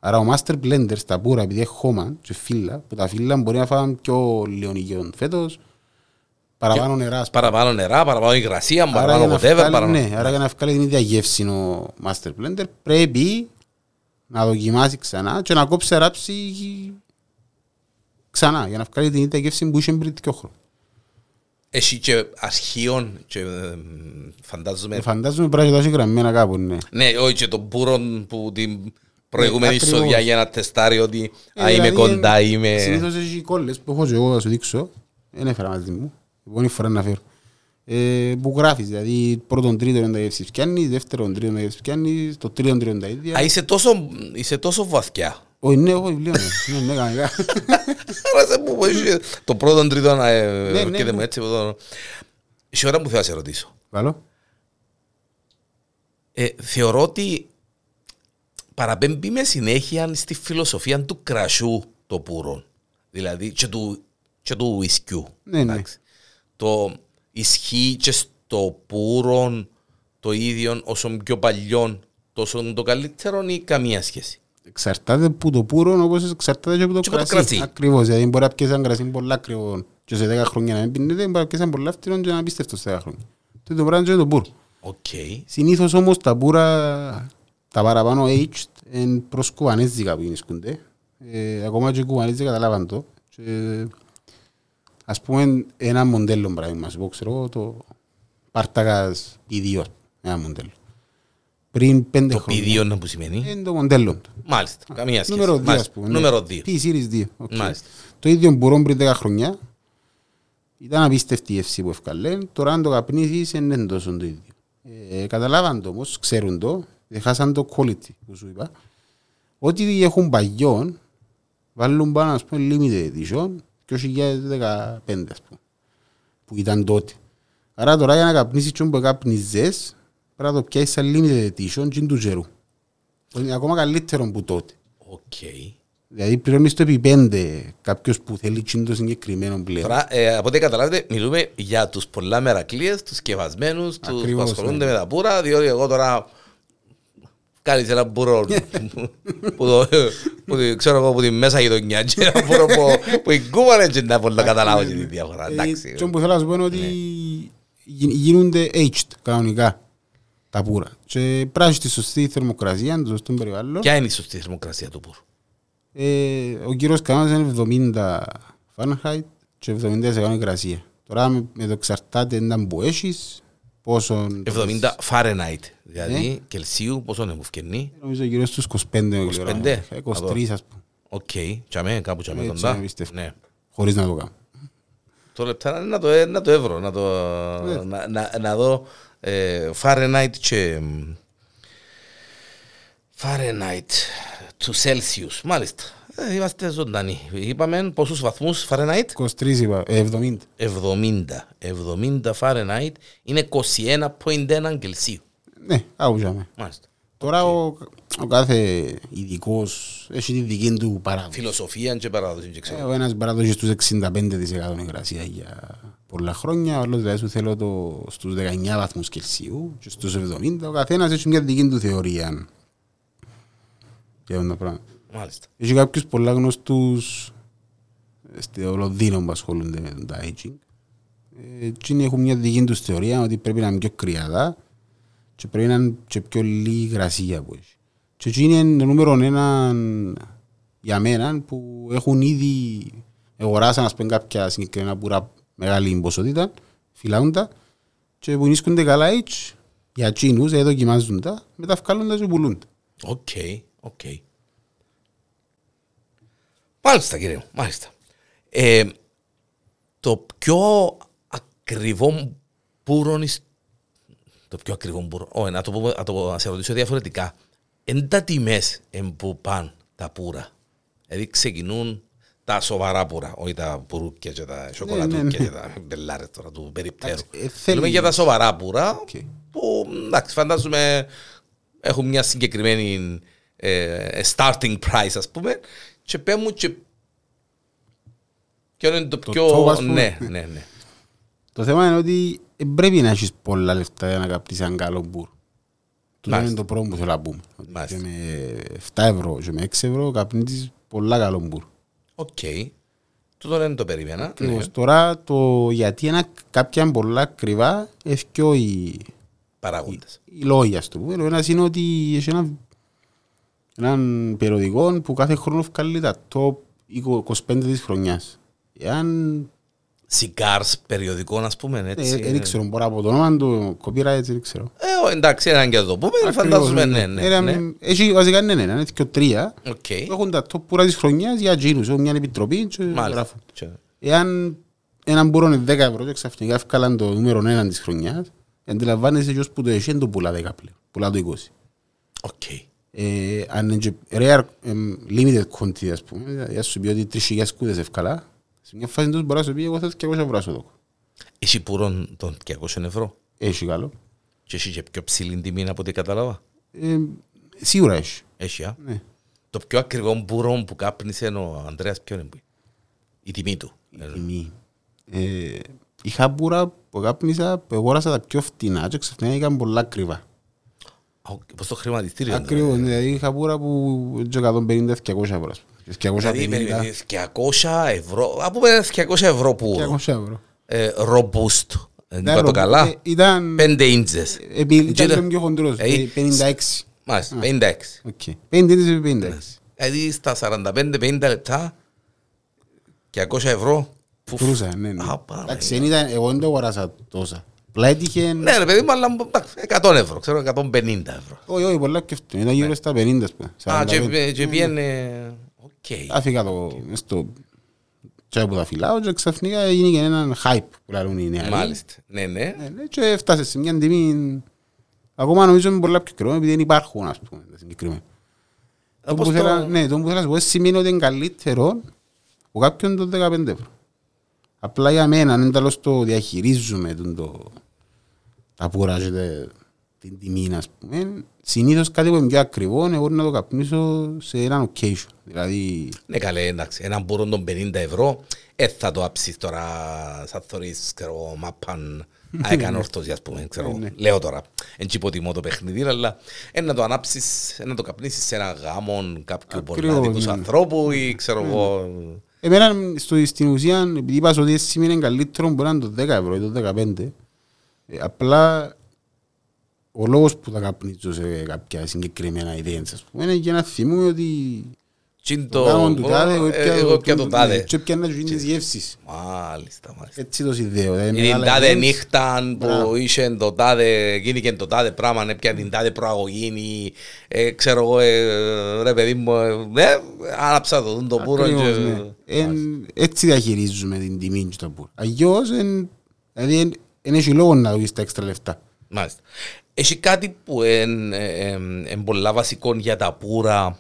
S2: Άρα ο Master Blender στα πουρα, επειδή έχει χώμα και φύλλα, που τα φύλλα μπορεί να φάμε πιο λιονικιόν φέτος, παραπάνω νερά. ας πούμε.
S1: Παραπάνω νερά, παραπάνω υγρασία,
S2: Άρα
S1: παραπάνω
S2: για να
S1: whatever.
S2: βγάλει-
S1: παραπάνω-
S2: Ναι, άρα για να βγάλει την ίδια γεύση ο Master Blender πρέπει να δοκιμάσει ξανά και να κόψει ράψει ξανά για να βγάλει την ίδια γεύση που είχε πριν δύο χρόνια.
S1: Έχει και αρχείων και ε, φαντάζομαι...
S2: Φαντάζομαι πρέπει να το έχει γραμμένα κάπου, ναι.
S1: Ναι, όχι και τον πουρον που την προηγούμενη
S2: ακριβώς.
S1: σοδιά για να τεστάρει ότι
S2: Ε,
S1: α, είμαι
S2: δηλαδή,
S1: κοντά,
S2: ε,
S1: είμαι...
S2: Συνήθως έχει κόλλες που έχω και εγώ να σου δείξω. Δεν έφερα μαζί μου. Επόμενη φορά να φέρω. Ε, που γράφεις, δηλαδή πρώτον τρίτον είναι τα γεύσεις πιάνεις, δεύτερον τρίτον τα γεύσεις πιάνεις, το τρίτον τρίτον τα ίδια.
S1: Α, είσαι τόσο, είσαι τόσο βαθιά.
S2: Όχι, ναι, όχι, βιβλίο, ναι, ναι, κανονικά.
S1: Άρα σε που έχει το πρώτο, τρίτο, ε,
S2: Ναι, ναι,
S1: και
S2: ναι.
S1: μου έτσι. το- Είσαι ώρα που θέλω να σε ρωτήσω.
S2: Καλό.
S1: Ε, θεωρώ ότι παραπέμπει με συνέχεια στη φιλοσοφία του κρασιού το πουρό. Δηλαδή και του, και του ισκιού.
S2: Ναι, ναι.
S1: Εντάξει. Το ισχύει και στο πουρό το ίδιο όσο πιο παλιό τόσο το καλύτερο ή καμία σχέση.
S2: Εξαρτάται που το πούρο όπως εξαρτάται και από το
S1: Και από το
S2: κρασί.
S1: κρασί.
S2: Ακριβώς, δηλαδή μπορεί να πιάσεις ένα κρασί πολλά ακριβό και σε 10 χρόνια να μην πίνεται, μπορεί να πιάσεις ένα πολλά φτηνό και απίστευτο σε 10 χρόνια. Το ίδιο πράγμα και με το πούρο.
S1: Οκ.
S2: Συνήθως όμως τα πούρα, τα παραπάνω aged, είναι προς κουβανέζικα που γίνονται. Ε, ακόμα και οι κουβανέζοι καταλάβαν το. Και, ας πούμε ένα μοντέλο πράγμα, σου πω, ξέρω εγώ, το Partagás P2, ένα μοντέλο. Πριν πέντε
S1: Το
S2: χρόνια.
S1: πηδίο να που σημαίνει.
S2: Είναι το μοντέλο του.
S1: Μάλιστα. Καμία σχέση.
S2: Νούμερο 2 ας
S1: Μάλιστα.
S2: πούμε. ναι.
S1: Νούμερο 2.
S2: P-Series 2. οκ.
S1: Μάλιστα.
S2: Το ίδιο πούρον πριν 10 χρόνια. Ήταν απίστευτη η γεύση που έφκαλε. Τώρα αν το καπνίσεις δεν είναι τόσο το ίδιο. Ε, καταλάβαν το όμως, ξέρουν το. Έχασαν το quality που σου είπα. Ό,τι έχουν παγιόν, βάλουν πάνω, ας πούμε, limited edition, 2015, ας πούμε, που ήταν τότε. Άρα τώρα για να καπνίσεις κείνο που κάπνιζες, πρέπει να το πιάσεις σαν limited edition και είναι του τζαιρού. Είναι ακόμα καλύτερο που τότε.
S1: Οκ.
S2: Δηλαδή πληρώνεις το επί πέντε κάποιος που θέλει τσιν συγκεκριμένο πλέον.
S1: Τώρα, ε, από ό,τι καταλάβετε, μιλούμε για τους πολλά μερακλήες, τους σκευασμένους, τους
S2: Ακριβώς,
S1: που ασχολούνται
S2: ναι.
S1: με τα πούρα, διότι εγώ τώρα κάνεις ένα πούρο που, το, που το- ξέρω εγώ που τη μέσα γειτονιά και ένα μπουρο που, που η κούβα δεν είναι να πολύ καταλάβω και τη διαφορά.
S2: Ε,
S1: Εντάξει.
S2: και που θέλω να σου πω είναι ότι γι- γίνονται aged κανονικά τα πουρα. Και πράσινη στη σωστή θερμοκρασία, το σωστό περιβάλλον.
S1: Ποια είναι η σωστή θερμοκρασία του μπουρου.
S2: Ε, ο κύριος κανόνας είναι 70 Fahrenheit και 70% υγρασία. Τώρα με, με το εξαρτάται να που έχεις, πόσο...
S1: 70 Fahrenheit, δηλαδή Κελσίου, πόσο είναι μου φκαίνει.
S2: Νομίζω γύρω στους 25
S1: 25?
S2: 23 ας πούμε,
S1: Οκ, τζιαμέ, κάπου τζιαμέ
S2: Έτσι,
S1: κοντά.
S2: να πιστεύω.
S1: Ναι.
S2: χωρίς να το κάνω.
S1: Το λεπτά να το, ε, να το εύρω, να, το,
S2: Ναι.
S1: να, να, να δω ε, Fahrenheit και μ, Fahrenheit του Celsius, μάλιστα. Ε, είμαστε ζωντανοί. Είπαμε πόσους βαθμούς Fahrenheit?
S2: 23 είπα, ε, 70.
S1: 70. 70 Fahrenheit είναι 21.1 Κελσίου.
S2: Ναι, άκουσα
S1: Μάλιστα.
S2: Τώρα ο, ο κάθε ειδικός έχει τη δική του παράδοση.
S1: Φιλοσοφία και παράδοση. και
S2: Ε,
S1: ξέρω.
S2: Ο ένας παράδοση στους 65% υγρασία για πολλά χρόνια, ο άλλος δηλαδή σου θέλω το στους 19 βαθμούς Κελσίου και στους 70. Ο καθένας έχει μια δική του θεωρία για αυτό το πράγμα.
S1: Μάλιστα.
S2: Έχει κάποιους πολλά γνωστούς ε, στο Λονδίνο που ασχολούνται με τον aging. Ε, Εκείνοι έχουν μια δική τους θεωρία ότι πρέπει να είναι πιο κρυαδά και πρέπει να είναι και πιο λίγη υγρασία που έχει. Και εκείνοι είναι το νούμερο ένα για μένα που έχουν ήδη αγοράσαν ας πούμε κάποια συγκεκριμένα πούρα μεγάλη ποσότητα, φυλάουν τα και πογίνονται καλά έτσι για εκείνους, δηλαδή δοκιμάζουν τα, μετά βγάλουν τα και πουλούν τα.
S1: Οκ, οκ. Μάλιστα κύριε μου, μάλιστα. Ε, το πιο ακριβό πούρον εις- το πιο ακριβό πούρον, όχι, να το, πω, να το να σε ρωτήσω διαφορετικά. Εν τα τιμές εν που πάνε τα πούρα. Δηλαδή ξεκινούν τα σοβαρά πούρα, όχι τα πουρούκια και τα σοκολατούκια
S2: ναι.
S1: και τα μπελάρες τώρα του περιπτέρου.
S2: Εντάξει, ε, θέλει-
S1: Μιλούμε για τα σοβαρά πούρα
S2: Οκ.
S1: που εντάξει φαντάζομαι έχουν μια συγκεκριμένη ε, starting price ας πούμε και πέ μου και ποιο είναι το
S2: Το
S1: πιο...
S2: top, ας πούμε.
S1: ναι, ναι, ναι.
S2: Το θέμα είναι ότι δεν πρέπει να έχεις πολλά λεφτά για να καπνίσεις έναν καλό πούρο. Το είναι
S1: Μάλιστα.
S2: το πρώτο που θέλω να πούμε. Ότι
S1: Μάλιστα.
S2: Και με 7 ευρώ και με 6 ευρώ καπνίζεις πολλά καλό πούρο.
S1: Οκ. Τούτο δεν το περίμενα. Ναι.
S2: Ακριβώς. Τώρα το γιατί ένα, κάποια πολλά ακριβά εφκαίνουν οι,
S1: Παράγοντες.
S2: οι λόγοι ας το πούμε. Ο ένας είναι ότι έχει ένα, έναν περιοδικό που κάθε χρόνο βγάλει τα top 25 της χρονιάς. Εάν
S1: Cigars περιοδικών ας πούμε έτσι.
S2: δεν ξέρω, μπορώ από το όνομα του copyright, δεν ξέρω.
S1: Ε, ο, εντάξει, έναν και να το πούμε, φαντάζομαι, ναι, ναι.
S2: Ένα-
S1: ναι.
S2: Έχει βασικά ναι, ναι, είναι και τρία.
S1: Οκ.
S2: Έχουν τα top πούρα της χρονιάς για τζείνους, έχουν μια επιτροπή και
S1: Μάλιστα.
S2: γράφουν.
S1: Και-
S2: Εάν έναν πούρο είναι 10 ευρώ και ξαφνικά έφκαλαν το νούμερο 1 της χρονιάς, αντιλαμβάνεσαι ποιος που το έχει δεν το πουλά 10 πλέον, πουλά το 20.
S1: Οκ.
S2: Ε, αν είναι και rare, εμ, limited quantity ας πούμε, δηλαδή ας σου πει ότι 3.000 κούτες έφκαλα, σε μια φάση τους μπορεί να σου πει εγώ θέλω 200 ευρώ σου δω.
S1: Έχει πούρον των 200 ευρώ
S2: Έχει καλό.
S1: και έχει και πιο ψηλή τιμή από ό,τι κατάλαβα.
S2: Ε, σίγουρα έχει.
S1: Έχει, α.
S2: Ναι.
S1: Το πιο ακριβό μπουρό που κάπνισε ο Ανδρέας ποιο είναι που είναι; Η τιμή του. Ε,
S2: τιμή. Ε, είχα μπούρα που κάπνισα που αγόρασα τα πιο φτηνά και ξαφνικά ήταν πολλά ακριβά.
S1: Α, Πώς το χρηματιστήριο.
S2: Ακριβώς, δηλαδή είχα μπούρα που έτσι 150-200 ευρώ. ας πούμε.
S1: Δηλαδή
S2: 250
S1: περίμενε, 200 ευρώ. Α πούμε 200 ευρώ που
S2: 200 ευρώ.
S1: ε, robust. Δεν
S2: Ήταν
S1: είπα το
S2: ρο-
S1: καλά.
S2: ε, Ήταν,
S1: 5 ίντσες.
S2: επί- ήταν
S1: Τζίτα-
S2: λίγο πιο χοντρός,
S1: Ε,
S2: ε, 56.
S1: Μάλιστα, 56.
S2: Οκ. 50 επί 56.
S1: Δηλαδή στα 45-50 λεπτά 200 ευρώ. Πουφ.
S2: Κρούσα, ναι, ναι.
S1: Α, πάρα
S2: Εντάξει,
S1: πολύ.
S2: δεν ήταν, εγώ δεν το αγοράσα τόσα. Απλά έτυχε,
S1: Ναι ρε παιδί μου, αλλά εντάξει, 100 ευρώ, ξέρω 150 ευρώ.
S2: όχι, όχι, πολλά πιο φτηνά. Ήταν γύρω στα 50, ας πούμε.
S1: Ναι. Α, και,
S2: 45.
S1: και πιένε... Οκ.
S2: Άφηκα το μες στο τσάι που τα φυλάω και ξαφνικά έγινε και έναν hype που λαλούν οι νεαροί.
S1: Μάλιστα. Ναι, ναι.
S2: Ναι, ναι, και έφτασε σε μια τιμή ακόμα νομίζω είναι πολλά πιο κρυμό επειδή δεν υπάρχουν ας πούμε τα συγκεκριμένα. Το
S1: Όπως
S2: που
S1: το-
S2: θέλω- Ναι, το που θέλω να σου πω σημαίνει ότι είναι καλύτερο από κάποιον των 15 ευρώ. Απλά για μένα, αν τέλος το διαχειρίζουμε τον το, τα πουρα και τε- την τιμή, ας πούμε, συνήθως κάτι που είναι πιο ακριβό, εγώ να το καπνίσω σε έναν occasion. Δηλαδή,
S1: Ναι καλέ, εντάξει, έναν μπουρόν των 50 ευρώ, ε, θα το άψεις τώρα σαν θωρείς, ξέρω, μάπαν, α, έκανε όρθωση, ας πούμε, ξέρω, λέω τώρα, εν τσι υποτιμώ το παιχνίδι, αλλά ε, να το ανάψεις, ε, να το καπνίσεις σε ένα γάμο κάποιου
S2: Ακριβώς,
S1: πολλαδικούς
S2: ναι.
S1: ανθρώπου ή ξέρω εγώ,
S2: εμένα στο, στην ουσία, επειδή είπα ότι σημαίνει καλύτερο, μπορεί να είναι το 10 ευρώ ή το 15, ε, απλά ο λόγος που θα καπνίσω σε κάποια συγκεκριμένα ιδέα, ας πούμε, είναι για να θυμούμε ότι
S1: τσιν
S2: το
S1: το,
S2: γάμο του τάδε, εγώ
S1: ε,
S2: έπια
S1: εγώ πια το τάδε.
S2: Και έπιανα και τις γεύσεις.
S1: Μάλιστα, μάλιστα.
S2: Έτσι το συνδέω. δηλαδή
S1: Είναι την
S2: μεγάλα
S1: τάδε
S2: events.
S1: νύχτα που
S2: Μπράβο.
S1: είχε το τάδε, γίνηκε το τάδε πράγμα, έπια την τάδε προαγωγή, ή, ε, ξέρω εγώ, ε, ρε παιδί μου, ε, ε, άναψα το, το πουρο
S2: Ακριβώς,
S1: και...
S2: ναι. Εν- Έτσι διαχειρίζουμε την τιμή και το πουρο. Αγιώς, εν- δηλαδή, εν- εν έχει λόγος να δεις τα έξτρα λεφτά.
S1: Μάλιστα. Έχει κάτι που είναι πολλά βασικό για τα πουρα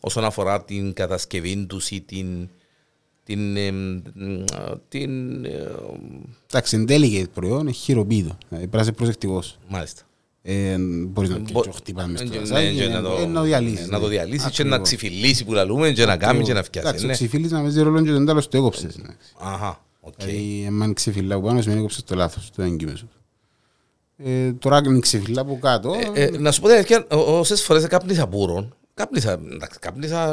S1: όσον αφορά την κατασκευή τους ή την... την, εμ, την ε,
S2: Εντάξει, εν τέλει και προϊόν είναι χειροποίητο. Δηλαδή, πρέπει να είσαι προσεκτικός.
S1: μάλιστα.
S2: Ε, μπορείς να
S1: Μπο-
S2: πιέσεις και χτυπάμε
S1: ε,
S2: στο
S1: ναι,
S2: δασάκι,
S1: και
S2: ε,
S1: να το-
S2: ε, να το διαλύσεις.
S1: Να το
S2: ναι.
S1: διαλύσεις και να
S2: Ακριβώς.
S1: ξυφιλίσει που λαλούμε και να κάνεις και να
S2: Εντάξει, ο
S1: φτιάσει. ναι.
S2: ξυφίλης να παίζει ρόλο και τον τέλος το έκοψες. εντάξει.
S1: Αχα, οκ.
S2: Δηλαδή, αν ξεφυλά από πάνω, σημαίνει έκοψες το λάθος, το έγκυμες σου. Ε, Τώρα αν ξεφυλά από κάτω,
S1: Ε, ε, Να σου πω την αλήθεια, ό- όσες φορές κάπνισα πουρον, κάπνισα, εντάξει, κάπνισα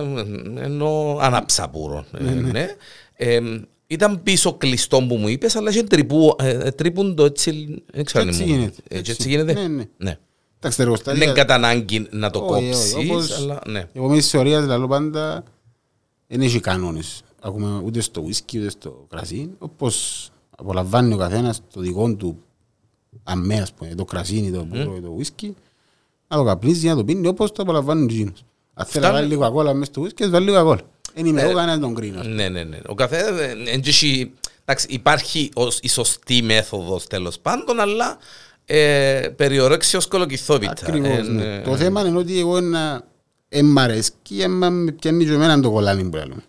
S1: ε, ενώ ανάψα πουρον, ε, ναι. Ε, ήταν πίσω κλειστό που μου είπες, αλλά είχε τρυπού, ε, τρύπουν το έτσι, δεν ξέρω αν
S2: Έτσι
S1: μου-
S2: γίνεται.
S1: ε,
S2: Έτσι.
S1: έτσι γίνεται.
S2: Ναι, ναι.
S1: Ναι.
S2: εντάξει, τα
S1: Δεν
S2: εργοστάσια-
S1: είναι κατά ανάγκη να το
S2: Όχι, όχι,
S1: κόψεις,
S2: όπως-
S1: αλλά ναι.
S2: Εγώ με τις θεωρίες λαλώ πάντα δεν έχει κανόνες. Ακούμε ούτε στο ουίσκι ούτε στο κρασί. Όπως απολαμβάνει ο καθένας το δικό του αμέ, ας πούμε, το κρασί ή το πουρο ή το ουίσκι, να το καπνίζει, να το πίνει όπως το απολαμβάνει ο γίνος. Αν θέλει να
S1: Φτάνει-
S2: βάλει λίγο κοκόλα μέσα στο ουίσκι, ας βάλει λίγο κοκόλα. Δεν είμαι εγώ κανένας τον κρίνω.
S1: Ναι, ναι, ναι. Ο καθένα. Εντάξει, υπάρχει ως, η σωστή μέθοδος τέλος πάντων, αλλά ε, περιορέξει ως κολοκυθόπιτα.
S2: Ακριβώς,
S1: Ε,
S2: ναι.
S1: ναι.
S2: Το θέμα είναι ότι εγώ να εν μ' αρέσκει, εν με πιάνει και εμένα το κολλάνι που λέμε.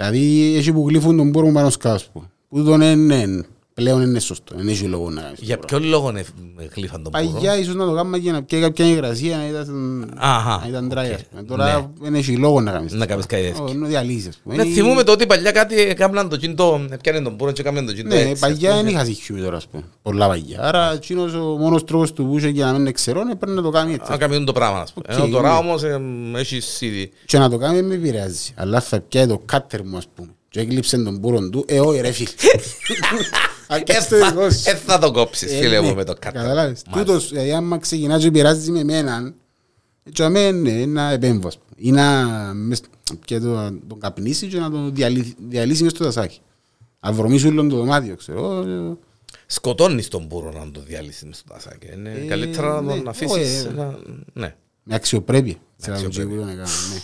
S1: Μμμ.
S2: Δηλαδή, έχει που γλύφουν τον πόρο πάνω σκάσπου. Που τον είναι, πλέον είναι σωστό. Δεν έχει λόγο να κάνεις το
S1: Για
S2: πράγμα.
S1: ποιο λόγο ναι, γλύφαν τον πουρο.
S2: Παγιά ίσως να το κάνουμε για να πιέει κάποια υγρασία, να ήταν,
S1: Αχα,
S2: να ήταν
S1: οκ.
S2: dry, ας πούμε. Τώρα δεν έχει λόγο να κάνεις.
S1: Να κάνεις κάτι τέτοιο.
S2: Όχι, Είναι διαλύσεις, ας πούμε.
S1: Ναι,
S2: Είναι-
S1: θυμούμε το ότι παλιά κάτι έκαναν το κίντο, πιάνε τον πουρο και έκαναν το κίντο
S2: Ναι,
S1: έτσι.
S2: παγιά δεν είχα σιχιούμι τώρα, ας πούμε. Πολλά παγιά. Άρα, εκείνος ο μόνος τρόπος του που είχε για να μην ξέρω, πρέπει να το κάνει έτσι.
S1: Να κάνουν το πράγμα, ας πούμε.
S2: Οκ,
S1: Ενώ τώρα
S2: ναι.
S1: όμως ε, έχεις ήδη.
S2: Και να το κάνει δεν με επηρεάζει. Αλλά θα πιάει το κάτερ μου, ας πούμε. Και έκλειψε τον πούρον του. Ε, όχι ρε φίλε.
S1: Ε,
S2: Αρκέστε
S1: θα-
S2: δικό σου.
S1: ε, θα το κόψεις,
S2: Ε,
S1: φίλε
S2: ναι.
S1: μου, με το κάτω.
S2: Καταλάβεις. Τούτος, δηλαδή, άμα ξεκινάς και πειράζεις με εμένα, έτσι αμέ, ναι, να επέμβω, ας πούμε. Ή να μες- και το, να τον καπνίσει και να τον διαλύσει, διαλύσεις μες στο δασάκι. Να βρωμίσει όλο το δωμάτιο, ξέρω. ε,
S1: Σκοτώνεις τον πουρο να το διαλύσεις μες στο τασάκι. Είναι
S2: Ε,
S1: καλύτερα να
S2: ναι.
S1: τον αφήσεις.
S2: Όχι, ε.
S1: να- Ναι,
S2: Με αξιοπρέπεια. Σε
S1: αξιοπρέπεια.
S2: αυτό που τον έκανα, ναι.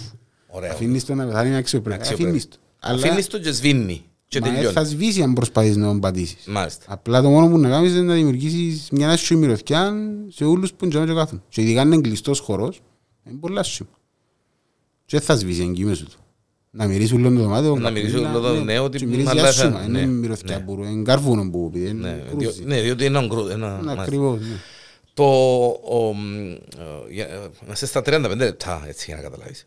S1: ωραίο.
S2: Αφήνεις το να πεθάνει με αξιοπρέπεια.
S1: Αξιοπρέπεια.
S2: Αφήνεις το. Αλλά
S1: Αφήνεις το και σβήνει και
S2: μα, ε, θα
S1: τελειώνει.
S2: σβήσει αν προσπαθείς να τον πατήσεις.
S1: Μάλιστα.
S2: Απλά το μόνο που να κάνεις είναι να δημιουργήσεις μια άσχημη μυρωδιά σε όλους που είναι και κάθουν. Και ειδικά αν είναι κλειστός χορός, είναι πολύ άσχημο. Και θα σβήσει εγκύμες του. Να μυρίσει όλο το δωμάτιο.
S1: Να μυρίσει όλο το- ναι, ότι
S2: Και μυρίζει
S1: αλλά θα-
S2: άσχημα.
S1: ναι,
S2: Είναι μυρωδιά
S1: ναι.
S2: που είναι κάρβουνο που πει.
S1: Ναι,
S2: Είναι
S1: διό-
S2: κρούζι.
S1: ναι, διότι είναι ένα γκρου- ένα-
S2: Είναι
S1: μάλιστα.
S2: ακριβώς. ναι.
S1: Το. ο, μ, ε, για- ε, Είμαστε στα 35 λεπτά, έτσι για να καταλάβεις.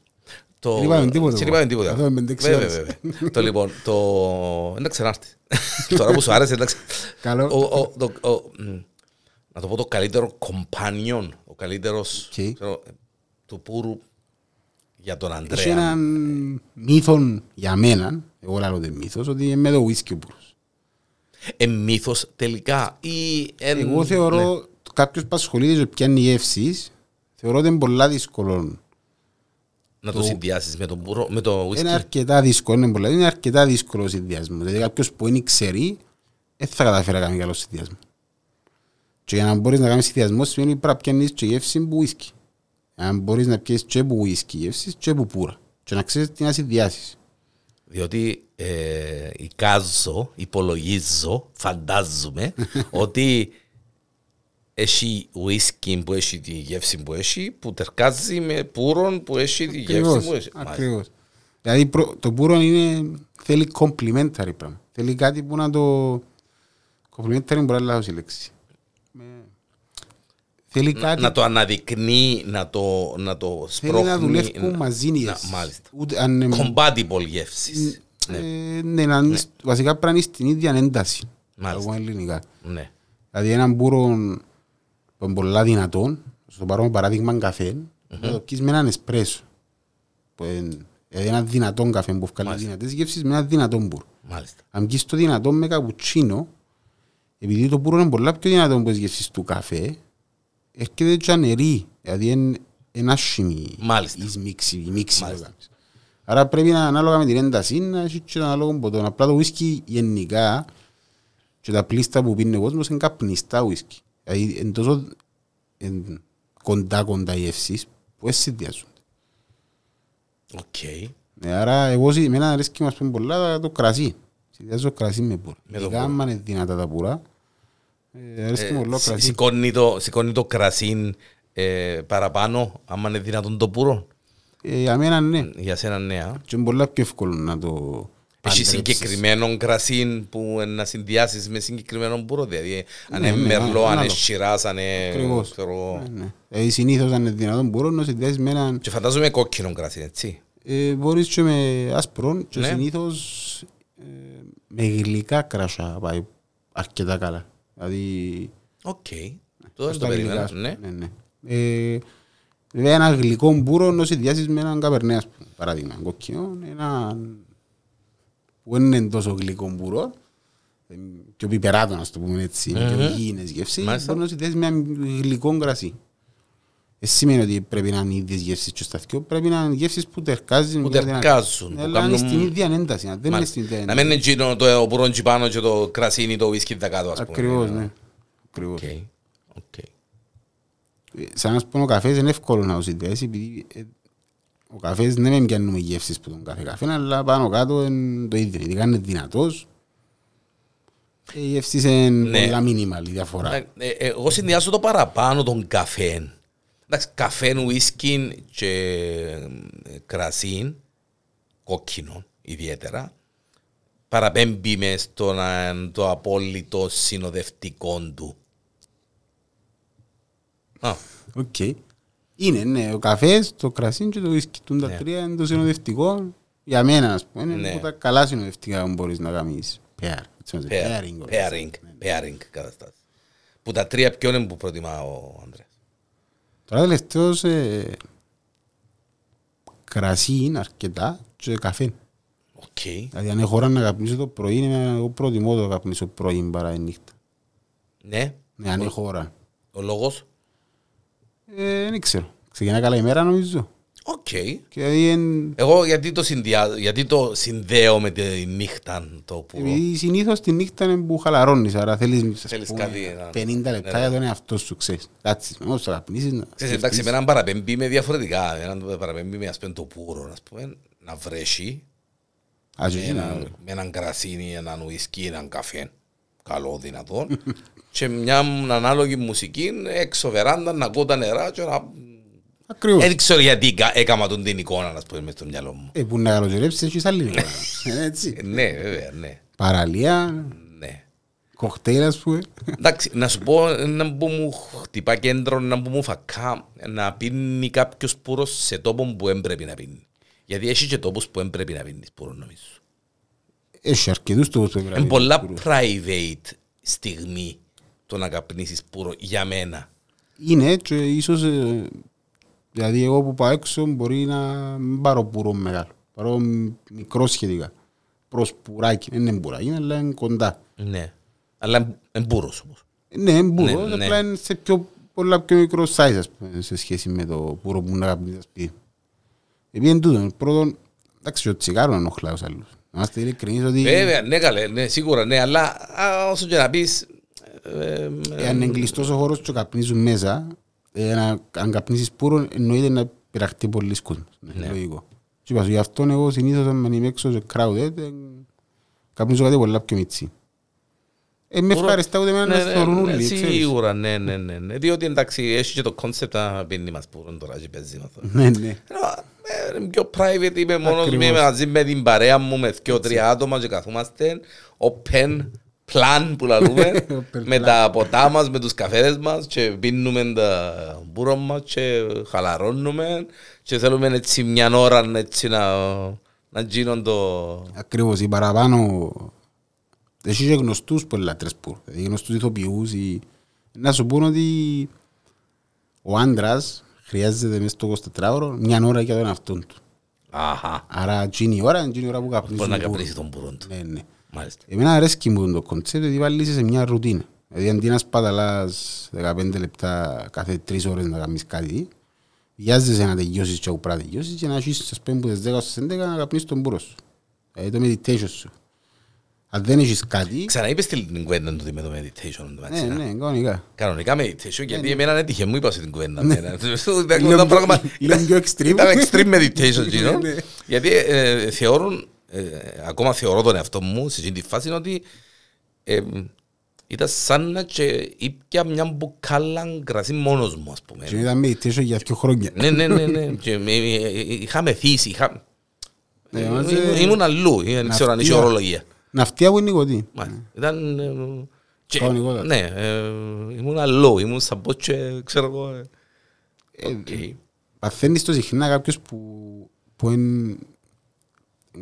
S1: Το...
S2: Δεν είπαμε τίποτα,
S1: Δεν
S2: εγώ.
S1: είπαμε τίποτα.
S2: Καθόμαστε πέντε-έξι
S1: Βέβαια,
S2: ώρες.
S1: βέβαια. Το λοιπόν, το... Εντάξει, να έρθει. Τώρα που σου άρεσε, εντάξει.
S2: Καλό.
S1: Ο- ο- το- ο- μ, Να το πω το καλύτερο companion, ο καλύτερος
S2: Οκ.
S1: ξέρω, του Πούρου για τον
S2: Έχει
S1: Αντρέα.
S2: έναν μύθο για μένα, εγώ λέω ότι μύθος, ότι είναι με το whisky ο Πούρος.
S1: Ε, μύθος τελικά ή... εν-
S2: Εγώ
S1: ναι.
S2: θεωρώ κάποιος που ασχολείται και πιάνει γεύσεις, θεωρώ ότι είναι πολλά δύσκολο
S1: Να το συνδυάσεις με τον Πούρο, με το
S2: Είναι
S1: whisky.
S2: αρκετά δύσκολο, είναι, πολλά, είναι αρκετά δύσκολο ο συνδυασμός. Δηλαδή κάποιος που είναι ξέρει, δεν θα καταφέρει να κάνει καλό συνδυασμό. Και για να μπορείς να κάνεις συνδυασμό σημαίνει πρέπει να πιάνεις και γεύση που whisky. Αν μπορείς να πιέσεις και που whisky γεύσεις και που πουρα. Και να ξέρεις τι να συνδυάσεις.
S1: Διότι ε, εικάζω, υπολογίζω, φαντάζομαι ότι έχει ουίσκι που έχει τη γεύση που έχει, που τερκάζει με πούρον που έχει τη γεύση
S2: Ακριβώς,
S1: που έχει. Μάλιστα.
S2: ακριβώς. Δηλαδή προ- το πουρο είναι, θέλει complementary πράγμα. Θέλει κάτι που να το... Complementary μπορεί να λάθος η λέξη. Με- Θέλει κάτι
S1: Να το αναδεικνύει, να το, να το
S2: θέλει
S1: σπρώχνει.
S2: να δουλεύουν μαζί οι
S1: να-
S2: γεύσεις.
S1: Μάλιστα.
S2: Ούτε αν είναι-
S1: Compatible γεύσεις. Ναι,
S2: ε, ναι, να είναι- βασικά πρέπει να είναι στην ίδια ένταση.
S1: Μάλιστα.
S2: Εγώ ελληνικά.
S1: ναι.
S2: Δηλαδή έναν πούρο που είναι πολλά δυνατόν, στο παρόμοιο παράδειγμα καφέ, να το πιείς με έναν εσπρέσο. Που είναι δηλαδή ένα δυνατόν καφέ που βγάλει
S1: Μάλιστα.
S2: δυνατές γεύσεις με έναν δυνατόν πούρο.
S1: Μάλιστα.
S2: Αν πιείς το δυνατόν με καπουτσίνο, επειδή το πούρο είναι πολλά πιο δυνατόν από τις γεύσεις του καφέ, έρχεται και αναιρεί, δηλαδή είναι ένα άσχημη
S1: Μάλιστα.
S2: η μίξη, η μίξη
S1: Μάλιστα.
S2: το κάνεις. Άρα πρέπει να ανάλογα με την ένταση να έχεις και το ανάλογο ποτό. Απλά το whisky γενικά και τα πλείστα που πίνει ο κόσμος είναι καπνιστά ουίσκι. Δηλαδή είναι τόσο εν, κοντά κοντά οι γεύσεις που δεν συνδυάζουν.
S1: Οκ.
S2: Ε, άρα εγώ συ- εμένα αρέσκει μας πούμε πολλά το κρασί. Συνδυάζω κρασί με πούρα.
S1: Με το
S2: Ειδικά
S1: πούρο.
S2: άμα είναι δυνατά τα πούρα. Ε, αρέσκει μου
S1: Ε,
S2: πολλά
S1: σι-
S2: κρασί.
S1: Σηκώνει το, σηκώνει το κρασί ε, παραπάνω, άμα είναι δυνατόν το πούρο.
S2: Ε, για μένα ναι.
S1: Για σένα ναι. α.
S2: Και είναι πολλά πιο εύκολο να το
S1: Έχει
S2: παντρέψεις.
S1: συγκεκριμένο κρασί που να συνδυάσεις με συγκεκριμένο πουρό. Δηλαδή, αν
S2: Ναι,
S1: είναι
S2: ναι,
S1: μερλό, αν είναι
S2: ανάλογα.
S1: σιράς, αν είναι...
S2: Ακριβώς.
S1: ξέρω εγώ.
S2: Ναι, ναι. Δηλαδή συνήθως αν είναι δυνατόν μπορείς να συνδυάσεις με έναν
S1: Και φαντάζομαι κόκκινο κρασί, έτσι.
S2: Ε, μπορείς και με άσπρο και
S1: Ναι.
S2: συνήθως ε, με γλυκά κρασά πάει αρκετά καλά. Δηλαδή
S1: Οκ. Το δεν
S2: στα
S1: το
S2: γλυκά,
S1: περίμενα.
S2: ας πούμε.
S1: Ναι.
S2: ναι, ναι. Ε, βέβαια ένα γλυκό πούρο να συνδυάσεις με έναν καμπερνέ ας πούμε, παράδειγμα κόκκινο ένα που δεν είναι τόσο γλυκό πούρο ε, πιο πιπεράτο να το πούμε έτσι, πιο γήινες γεύσεις
S1: Μάλιστα.
S2: μπορείς να συνδυάσεις με ένα γλυκό κρασί. Δεν σημαίνει ότι πρέπει να είναι οι ίδιες γεύσεις και στα δυο, πρέπει να είναι γεύσεις που ταιρκάζουν.
S1: Που
S2: μια δυνατή-
S1: ταιρκάζουν,
S2: Ναι,
S1: που
S2: Αλλά είναι
S1: κάνουν-
S2: στην ίδια ένταση, αν δεν είναι
S1: Μάλιστα.
S2: στην ίδια
S1: Να
S2: ένταση.
S1: μην είναι εκείνο το πούρον τζει πάνω και το κρασίν ή το ουίσκι δακάτω, ας πούμε.
S2: Ακριβώς, ναι. Ακριβώς.
S1: Οκ. Οκ.
S2: Ε, Σαν να σου πω ο καφές είναι εύκολο να το συνδυάσεις επειδή ε, ο καφές δεν με πιάνουμε γεύσεις που τον καφέ καφέ αλλά πάνω κάτω είναι το ίδιο. Ειδικά είναι δυνατός ε, οι γεύσεις είναι
S1: Ναι.
S2: πολλά minimal η διαφορά.
S1: Ε, ε, Εγώ συνδυάζω το παραπάνω των καφέ. Εντάξει, καφέ, ουίσκι και ε, κρασί, κόκκινο ιδιαίτερα, παραπέμπει μες στο να είναι το απόλυτο συνοδευτικό του. Α,
S2: Οκ. Είναι, ναι, ο καφές, το κρασί και το ουίσκι. Τούντα
S1: Ναι.
S2: τρία είναι το συνοδευτικό για μένα, ας πούμε. Είναι
S1: Ναι.
S2: από τα καλά συνοδευτικά που μπορείς να κάνεις pair. Έτσι μας λέει,
S1: pair-
S2: pairing, όλα
S1: pairing,
S2: αυτά.
S1: pairing καταστάσεις. Που τα τρία ποιον είναι που προτιμά ο Ανδρέας;
S2: Τώρα τελευταίως ε, κρασί είναι αρκετά και καφέ.
S1: Οκ.
S2: Δηλαδή αν έχω ώρα να καπνίσω το πρωί, είναι, εγώ προτιμώ το να καπνίσω πρωί παρά η νύχτα.
S1: Ναι,
S2: Ναι, αν έχω ώρα.
S1: ο λόγος;
S2: Ε, δεν ξέρω. Ξεκινά καλά ημέρα νομίζω.
S1: Οκ.
S2: Και δηλαδή εν-
S1: Εγώ γιατί το, συνδυάζω, γιατί το συνδέω με τη νύχτα το που...
S2: επειδή συνήθως τη νύχτα είναι που χαλαρώνεις, άρα θέλεις, ας
S1: Θέλεις
S2: πούμε,
S1: κάτι να-
S2: 50 λεπτά
S1: ναι,
S2: για τον εαυτό σου, ξέρεις. Κάτσεις, όμως θα καπνίσεις να
S1: Ξέρεις, εντάξει, με έναν παραπέμπει με διαφορετικά. Έναν παραπέμπει με ας πούμε το πουρο, ας πούμε, να βρέσει,
S2: Ας
S1: με
S2: όχι, να-
S1: έναν, με έναν κρασίνι, έναν ουίσκι, έναν καφέ, καλό δυνατόν, και μια ανάλογη μουσική έξω βεράντα να ακούω τα νερά και να...
S2: Ακριβώς.
S1: Δεν ξέρω γιατί κα- έκαμα τον την εικόνα, ας πούμε, μες στο μυαλό μου.
S2: Ε, που να καλοκαιρέψεις έχεις άλλη εικόνα. Ε, Έτσι.
S1: Ε, Ναι, βέβαια, ναι.
S2: Παραλία,
S1: ναι.
S2: κοκτέιλ ας πούμε.
S1: Εντάξει, να σου πω να που μου χτυπά κέντρο, να που μου φακά, να πίνει κάποιος πουρος σε τόπο που δεν πρέπει να πίνει. Γιατί έχει και τόπους που δεν πρέπει να πίνεις πουρος νομίζω.
S2: Έχει αρκετούς τόπους που πρέπει να
S1: Είναι
S2: πίνεις
S1: πολλά
S2: πουρος.
S1: private στιγμή το να καπνίσεις πουρο για μένα.
S2: Είναι και ίσως, ε, δηλαδή εγώ που πάω έξω μπορεί να μην πάρω πουρο μεγάλο. Πάρω μικρό σχετικά. Προς πουράκι, δεν είναι πουράκι, αλλά είναι κοντά.
S1: Ναι. Αλλά είναι πουρος όμως.
S2: Ναι, είναι πουρο,
S1: Ναι, ναι.
S2: απλά είναι σε πιο, πολλά πιο μικρό size ας πούμε, σε σχέση με το πουρο που να καπνίσεις σπίτι. Επειδή είναι τούτο, πρώτον, εντάξει, ο τσιγάρο ενοχλά ως άλλους. Να είμαστε ειλικρινείς ότι
S1: Βέβαια, ναι καλέ, ναι, σίγουρα ναι, αλλά α, όσο και να πεις... ε, ε,
S2: εάν είναι κλειστός ο χώρος και καπνίζουν μέσα, ε, να- αν καπνίσεις πουρο, εννοείται να πειραχτεί πολλοί κόσμος. Ναι. Λογικό. Και είπα σου, γι' αυτό εγώ συνήθως αν είμαι έξω σε crowded, ε, καπνίζω κάτι πολλά πιο μιτσί. Ε, με ευχαριστά ούτε εμένα να
S1: Ναι, ναι,
S2: θεωρούν
S1: ναι,
S2: όλοι, ξέρεις.
S1: Σίγουρα, ναι, ναι, ναι, ναι. Διότι εντάξει, έχει και το concept να πίνει μας πούρον τώρα και παίζει μας.
S2: Ναι, ναι.
S1: Ενώ, ε, είναι πιο private, είμαι μόνος μου,
S2: Ακριβώς.
S1: είμαι μαζί με την παρέα μου, με δυο τρία άτομα και καθόμαστε open plan που λαλούμε,
S2: Open
S1: με
S2: plan.
S1: τα ποτά μας, με τους καφέδες μας και πίνουμε τα μπούρο μας και χαλαρώνουμε και θέλουμε έτσι μια ώρα έτσι να, να γίνουν το...
S2: Ακριβώς, οι παραπάνω έχει και γνωστούς που λατρες που δηλαδή γνωστούς ηθοποιούς ή... να σου πούν ότι ο άντρας χρειάζεται μέσα στο 24ωρο μια ώρα για τον αυτόν του
S1: Αχα,
S2: άρα εκείνη η ώρα είναι εκείνη η ώρα που καπνίζουν
S1: μπορεί να
S2: πουρο.
S1: καπνίσει τον μπουρόν του.
S2: ναι, ναι.
S1: Μάλιστα.
S2: Εμένα αρέσκει μου το κοντσέπτ ότι βάλεις σε μια ρουτίνα δηλαδή αντί να σπαταλάς 15 λεπτά κάθε 3 ώρες να κάνεις κάτι βιάζεσαι να τελειώσεις και όπου πρέπει να τελειώσεις και να έχεις στις 5 τις 10 στις 11 να καπνίσεις τον μπούρο σου δηλαδή το meditation σου αν δεν έχεις κάτι
S1: Ξαναείπες την κουβέντα του με το meditation. εν τω
S2: ναι,
S1: μεταξύ, να.
S2: ναι, κανονικά
S1: Κανονικά meditation, γιατί εμένα έτυχε μου είπα την κουβέντα.
S2: Ναι.
S1: εμένα.
S2: Λίγο
S1: Ήταν
S2: πιο-
S1: πράγμα-
S2: λίγο πιο extreme.
S1: Ήταν extreme meditation,
S2: Ναι,
S1: γίνο.
S2: ναι.
S1: Γιατί ε, θεωρούν, ε, ακόμα θεωρώ τον εαυτό μου σε εκείνη τη φάση ότι ε, ήταν σαν να και ήπια μια μπουκάλα κρασί μόνος μου, ας πούμε.
S2: και ήταν meditation για δύο χρόνια
S1: Ναι, ναι, ναι, ναι. Και με- ε, ε, είχα μεθύσει, είχα...
S2: Ναι,
S1: ε,
S2: μας,
S1: ήμουν-
S2: ε,
S1: Ήμουν αλλού, ε, δεν ξέρω αν είχε
S2: ναυτία.
S1: ορολογία.
S2: ναυτία που είναι νικοτίνη
S1: Μάλιστα. Ήταν... ε, και-
S2: Κανονικότατα.
S1: Ναι, ε, ήμουν αλλού, ήμουν σαν πως και ξέρω εγώ... ε, οκ.
S2: παθαίνεις το συχνά κάποιος που που εν εν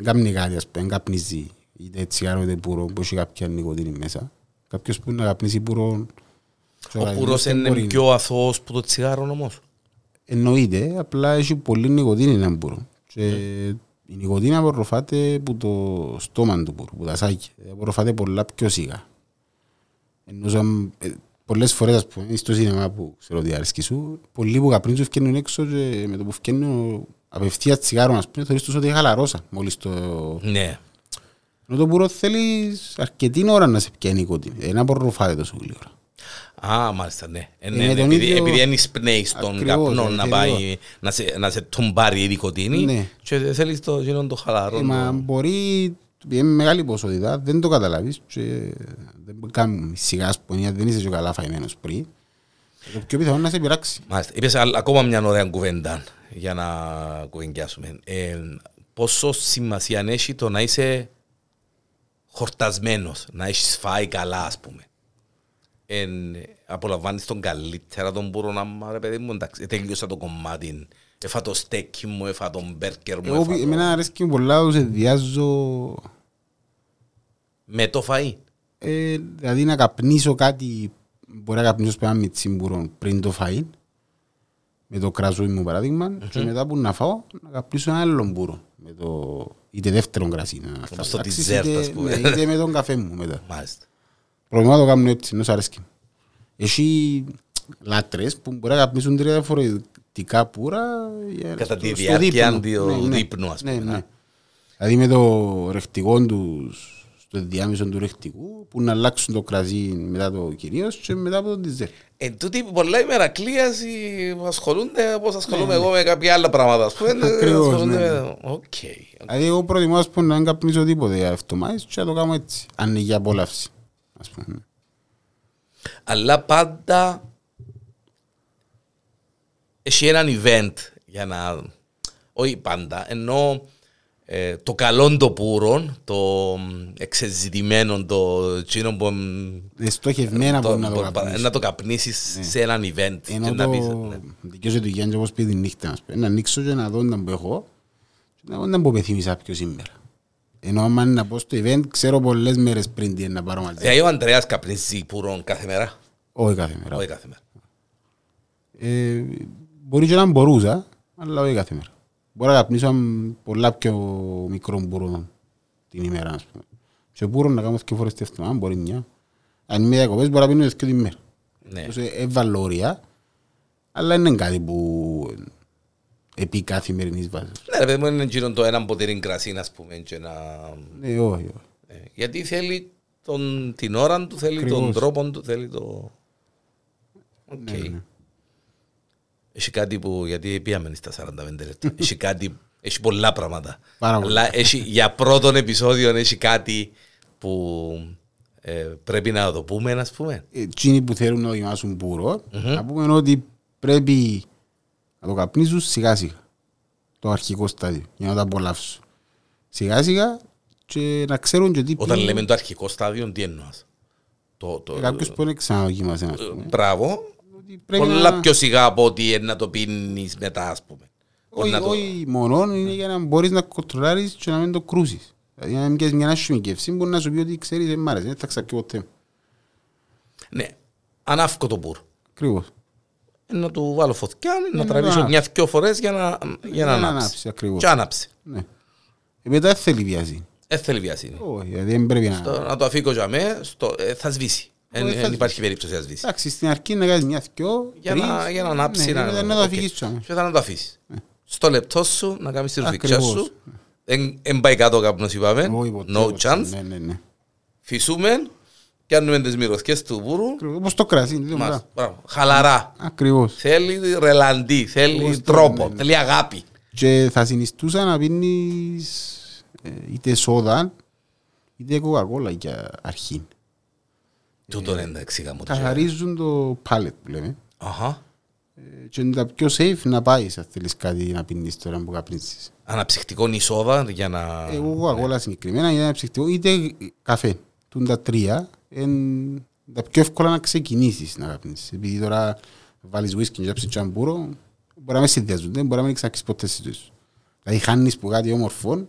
S2: κάνει κάτι ας πούμε, εν καπνίζει είτε τσιγάρο είτε πούρο που έχει κάποια νικοτίνη μέσα. Κάποιος που να καπνίζει πουρο
S1: Ο πουρός είναι πιο αθώος που το τσιγάρο όμως.
S2: εννοείται απλά έχει πολύ νοικοτήνη ένα πουρο και η νοικοτήνη απορροφάται από το στόμα του πουρου, από τα σάκια. Απορροφάται πολλά πιο σιγά. Ενώ σαν, ε, πολλές φορές ας πούμε στο σινεμά που ξέρω ότι αρέσκει σου πολλοί που καπνίζουν φκένουν έξω και με το που φκένουν απευθείας τσιγάρο ας πούμε θεωρείς τους ότι χαλαρώσα μόλις το
S1: Ναι.
S2: ενώ το πουρο θέλεις αρκετή ώρα να σε πιάνει νοικοτήνη δεν απορροφάται τόσο γλύωρα
S1: Α, μάλιστα, ναι. Ε,
S2: Είναι
S1: ναι, ναι,
S2: τον
S1: επειδή,
S2: ίδιο-
S1: επειδή είναι εισπνέει στον
S2: Ακριβώς,
S1: καπνό
S2: ναι,
S1: να
S2: ακριβώς.
S1: πάει να σε, να σε τουμπάρει η δικοτίνη
S2: Ναι.
S1: και θέλεις το γίνον το χαλαρό.
S2: Ε, μα
S1: το-
S2: μπορεί, επειδή είναι μεγάλη ποσότητα, δεν το καταλάβεις και δεν κάνει σιγάς σπονία, δεν είσαι και καλά φαϊμένος πριν. Το πιο πιθανό να σε πειράξει.
S1: Μάλιστα. Είπες άλλ- ακόμα μια ωραία κουβέντα για να κουβεντιάσουμε. Ε, πόσο σημασία έχει το να είσαι χορτασμένος, να έχεις φάει καλά ας πούμε. Ε, απολαμβάνεις τον καλύτερα τον μπορώ να μ' ρε παιδί μου, εντάξει, τελείωσα το κομμάτι. Έφα το στέκι μου, έφα τον μπέρκερ μου,
S2: Εγώ,
S1: έφα το...
S2: εμένα αρέσκει πολλά τους ενδιάζω,
S1: με το φαΐ.
S2: ε, δηλαδή να καπνίσω κάτι, μπορεί να καπνίσω σπέρα με τσίμπουρο πριν το φαΐν, με το κρασούι μου παράδειγμα, και μετά που να φάω, να καπνίσω ένα άλλο μπούρο, με το, είτε δεύτερο κρασί, να
S1: Όπως το
S2: φτιάξεις,
S1: dessert,
S2: είτε-
S1: ας πούμε.
S2: ναι, είτε με τον καφέ μου μετά.
S1: Μάλιστα.
S2: Προτιμώ να το κάνω έτσι, ενώ σ' αρέσκει. Έχει λάτρες που μπορεί να καπνίσουν τρία διαφορετικά πουρα για-
S1: Κατά τη
S2: στο- στο
S1: διάρκεια
S2: δείπνο.
S1: του δείπνου, ας πούμε,
S2: Ναι,
S1: να.
S2: ναι. Δηλαδή με το ρεχτικό τους στο διάμεσο του ορεκτικού που να αλλάξουν το κρασί μετά το κυρίως και μετά από το ντεσέρ.
S1: Εν τούτη πολλά μερακλήες οι- που ασχολούνται όπως ασχολούμαι εγώ με κάποια άλλα πράγματα. Ας πούμε,
S2: Ναι, Ακριβώς,
S1: ασχολούνται
S2: ναι.
S1: με- Οκ.
S2: Δηλαδή εγώ προτιμώ ας πούμε να μην καπνίσω τίποτε αυτομάτως και να το κάνω έτσι, αν είναι για απόλαυση. Ας πούμε.
S1: Αλλά πάντα έχει έναν event για να... Όχι πάντα, ενώ ε, το καλό το πουρό, το εξεζητημένο, το εκείνο που...
S2: Είναι στοχευμένα
S1: το-
S2: που να το
S1: που-
S2: καπνίσω.
S1: να το καπνίσεις σε έναν event. και
S2: Ενώ
S1: να πεις,
S2: το
S1: ναι.
S2: δικαιώσε του Γιάννη όπως πει τη νύχτα ας πούμε, να ανοίξω και να δω να που έχω και να δω να που πεθύμισα πιο σήμερα. Ενώ άμα είναι να πω στο event ξέρω πολλές μέρες πριν τι είναι να πάρω μαζί.
S1: Δηλαδή ο Ανδρέας καπνίζει πουρόν κάθε μέρα;
S2: Όχι κάθε μέρα.
S1: Όχι κάθε μέρα.
S2: Ε, μπορεί και να μπορούσα, αλλά όχι κάθε μέρα. Μπορώ να καπνίσω πολλά πιο μικρό μπουρό την ημέρα, ας πούμε. Και μπουρό να κάνω και φορές τη εβδομάδα, μπορεί μια. Αν είμαι διακοπές μπορεί να πίνω και την ημέρα.
S1: Ναι.
S2: Όσο έβαλα όρια, αλλά είναι κάτι που επί καθημερινής βάσης.
S1: Ναι, ρε παιδί μου, είναι εκείνο το ένα ποτήρι κρασί, ας πούμε, και να...
S2: Ναι, όχι, όχι.
S1: ε, γιατί θέλει τον, την ώρα του, θέλει
S2: Ακριβώς.
S1: τον τρόπο του, θέλει το... Οκ.
S2: Ναι, ναι.
S1: Έχει κάτι που, γιατί πήγαμε στα 45 λεπτά, έχει κάτι, έχει πολλά πράγματα.
S2: Πάρα πολλά.
S1: Αλλά έχει, για πρώτον επεισόδιο έχει κάτι που ε, πρέπει να το πούμε, ας πούμε.
S2: εκείνοι που θέλουν να δοκιμάσουν πούρο, να πούμε ότι πρέπει να το καπνίζουν σιγά σιγά. Το αρχικό στάδιο, για να το απολαύσουν. Σιγά σιγά και να ξέρουν και τι
S1: Όταν λέμε το αρχικό στάδιο, τι εννοάς; Το, το,
S2: Ε, Κάποιος που είναι ξαναδοκιμάσει, ας πούμε.
S1: Μπράβο.
S2: Ότι πρέπει
S1: Πολλά
S2: να-
S1: πιο σιγά από ότι είναι να το πίνεις μετά, ας πούμε. Όχι
S2: Όχι,
S1: να το-
S2: όχι μόνο, είναι για να μπορείς να κοντρολάρεις και να μην το κρούσεις. Δηλαδή να μην πιάσεις μια άσχημη κεύση, μπορεί να σου πει ότι ξέρεις, δεν μ' άρεσε, δεν θα ξαπιώ ποτέ.
S1: Ναι, ανάφκω το μπουρ.
S2: Ακριβώς.
S1: Ε, Να του βάλω φωτιά, να
S2: να
S1: τραβήσω
S2: το
S1: μια-δυο φορές για να, για να
S2: να
S1: ανάψει.
S2: ανάψει, ακριβώς.
S1: Και άναψε.
S2: Ναι. Ε, μετά δεν θέλει βιασύνη.
S1: Δεν θέλει βιασύνη.
S2: Όχι, δηλαδή δεν πρέπει να...
S1: Το- Να το αφήκω για μέ, στο, ε, θα σβήσει.
S2: Όχι, θα
S1: Δεν
S2: σβήσει.
S1: υπάρχει περίπτωση να σβήσεις.
S2: Εντάξει, στην αρχή να κάνεις μια δυο,
S1: Για να,
S2: τρεις,
S1: για να ανάψει.
S2: ναι,
S1: να,
S2: μετά να το
S1: οκ.
S2: αφήκεις τζιαμαί.
S1: Και μετά να το αφήσεις. Στο λεπτό σου να κάνεις τη ρουφηξιά
S2: Ακριβώς.
S1: σου. Δεν πάει κάτω ο καπνός είπαμε.
S2: Όχι ποτέ,
S1: No
S2: ποτέ.
S1: chance.
S2: Ναι, ναι, ναι.
S1: Φυσούμε. Πιάνουμε τις μυρωδιές του πούρου.
S2: Ακριβώς. Όπως το κρασί, είναι
S1: Μας.
S2: τίποτα.
S1: Μπράβο. Χαλαρά.
S2: Ακριβώς.
S1: Θέλει ρελαντί, θέλει
S2: Όχι,
S1: τρόπο,
S2: ναι, ναι.
S1: θέλει αγάπη.
S2: Και θα συνιστούσα να πίνεις ε, είτε σόδα, είτε κοκακόλα για αρχή.
S1: Τούτο είναι εντάξει γάμο. το
S2: Καθαρίζουν το palate που λέμε.
S1: Αχα.
S2: Ε, Και είναι τα πιο safe να πάεις αν θέλεις κάτι να πίνεις τώρα που καπνίσεις.
S1: Αναψυκτικό νησόδα για να...
S2: Εγώ κοκακόλα συγκεκριμένα είναι ένα ψυχτικό είτε καφέ. Τούν τα τρία είναι τα πιο εύκολα να ξεκινήσεις να καπνίσεις. Επειδή τώρα βάλεις whisky και ψήσεις τσαμπούρο, μπορεί να με συνδυάζονται, μπορεί να μην ξαναξείς ποτέ στη ζωή σου. Δηλαδή χάνεις που κάτι όμορφο,